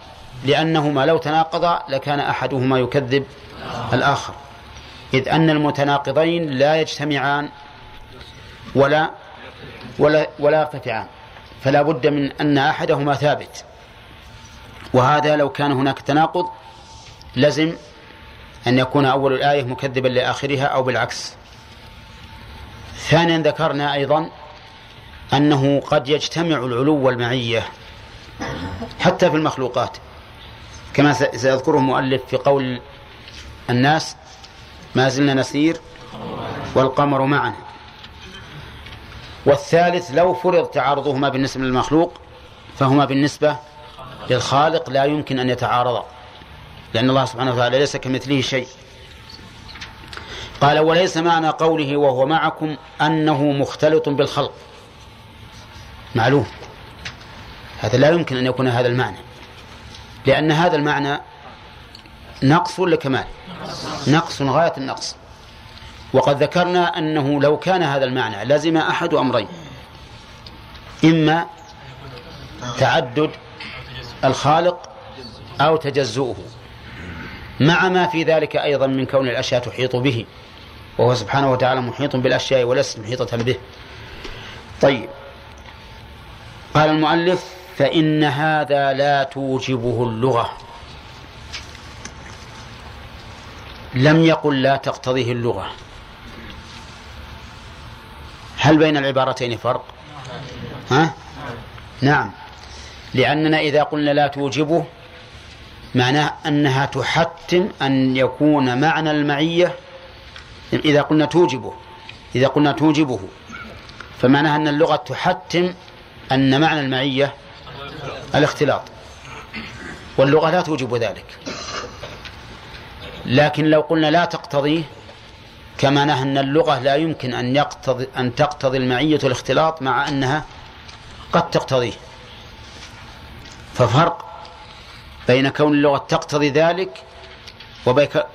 لأنهما لو تناقضا لكان أحدهما يكذب الآخر. إذ أن المتناقضين لا يجتمعان ولا ولا ولا يرتفعان. فلا بد من أن أحدهما ثابت. وهذا لو كان هناك تناقض لزم أن يكون أول الآية مكذبا لآخرها أو بالعكس. ثانيا ذكرنا أيضا أنه قد يجتمع العلو والمعية حتى في المخلوقات. كما سيذكره المؤلف في قول الناس ما زلنا نسير والقمر معنا. والثالث لو فرض تعارضهما بالنسبة للمخلوق فهما بالنسبة للخالق لا يمكن أن يتعارضا لأن الله سبحانه وتعالى ليس كمثله شيء. قال وليس معنى قوله وهو معكم أنه مختلط بالخلق. معلوم. هذا لا يمكن أن يكون هذا المعنى. لأن هذا المعنى نقص ولا كمال؟ نقص غاية النقص. وقد ذكرنا أنه لو كان هذا المعنى لزم أحد أمرين. إما تعدد الخالق أو تجزؤه. مع ما في ذلك أيضا من كون الأشياء تحيط به. وهو سبحانه وتعالى محيط بالأشياء وليست محيطة به. طيب. قال المؤلف فإن هذا لا توجبه اللغة. لم يقل لا تقتضيه اللغة. هل بين العبارتين فرق؟ ها؟ نعم. لأننا إذا قلنا لا توجبه معناه أنها تحتم أن يكون معنى المعية إذا قلنا توجبه. إذا قلنا توجبه فمعناها أن اللغة تحتم أن معنى المعية الاختلاط. واللغة لا توجب ذلك. لكن لو قلنا لا تقتضيه كما أن اللغة لا يمكن أن يقتضي أن تقتضي المعية الاختلاط مع أنها قد تقتضيه. ففرق بين كون اللغة تقتضي ذلك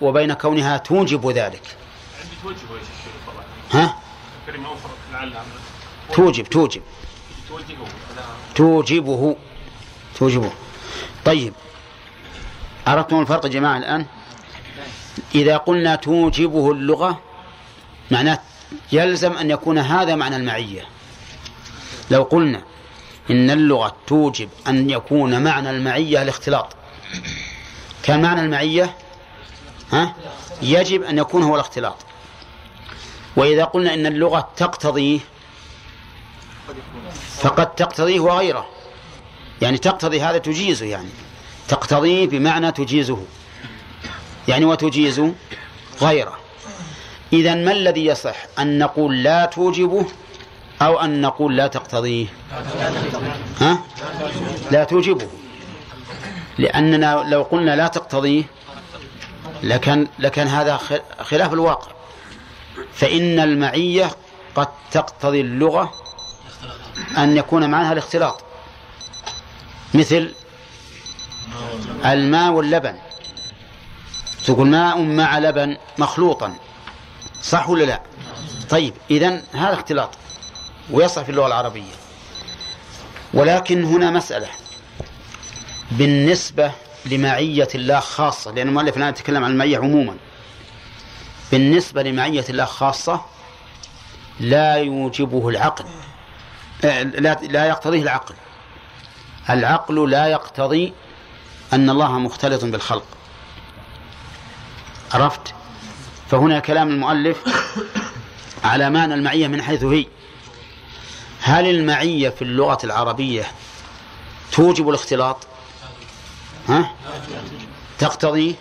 وبين كونها توجب ذلك. ها؟ توجب توجب. توجبه. توجبه. طيب. عرفتم الفرق يا جماعة الآن؟ إذا قلنا توجبه اللغة معناه يلزم أن يكون هذا معنى المعية. لو قلنا إن اللغة توجب أن يكون معنى المعية الاختلاط كان معنى المعية؟ ها؟ يجب أن يكون هو الاختلاط. وإذا قلنا إن اللغة تقتضيه فقد تقتضيه وغيره. يعني تقتضي هذا تجيزه يعني. تقتضيه بمعنى تجيزه. يعني وتجيز غيره. إذا ما الذي يصح؟ أن نقول لا توجبه أو أن نقول لا تقتضيه؟ ها؟ لا توجبه. لأننا لو قلنا لا تقتضيه لكان لكان هذا خلاف الواقع. فإن المعية قد تقتضي اللغة أن يكون معها الاختلاط. مثل الماء واللبن. تقول ماء مع لبن مخلوطا. صح ولا لا؟ طيب إذن هذا اختلاط. ويصح في اللغة العربية. ولكن هنا مسألة. بالنسبة لمعية الله خاصة لأن المؤلف الآن يتكلم عن المعية عموما. بالنسبة لمعية الله خاصة لا يوجبه العقل. آه، لا لا يقتضيه العقل. العقل لا يقتضي أن الله مختلط بالخلق. عرفت؟ فهنا كلام المؤلف على معنى المعية من حيث هي. هل المعية في اللغة العربية توجب الاختلاط؟ ها؟ تقتضي؟